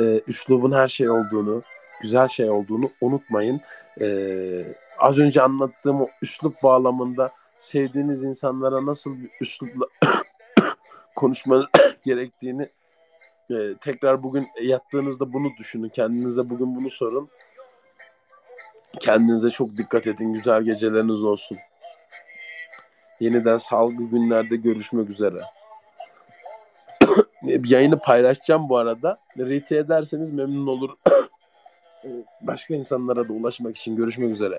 Ee, üslubun her şey olduğunu, güzel şey olduğunu unutmayın. Ee, az önce anlattığım o üslup bağlamında sevdiğiniz insanlara nasıl bir üslupla (coughs) konuşmanız (coughs) gerektiğini e, tekrar bugün yattığınızda bunu düşünün. Kendinize bugün bunu sorun. Kendinize çok dikkat edin. Güzel geceleriniz olsun. Yeniden sağlıklı günlerde görüşmek üzere. (coughs) Yayını paylaşacağım bu arada. Rete ederseniz memnun olur. Başka insanlara da ulaşmak için görüşmek üzere.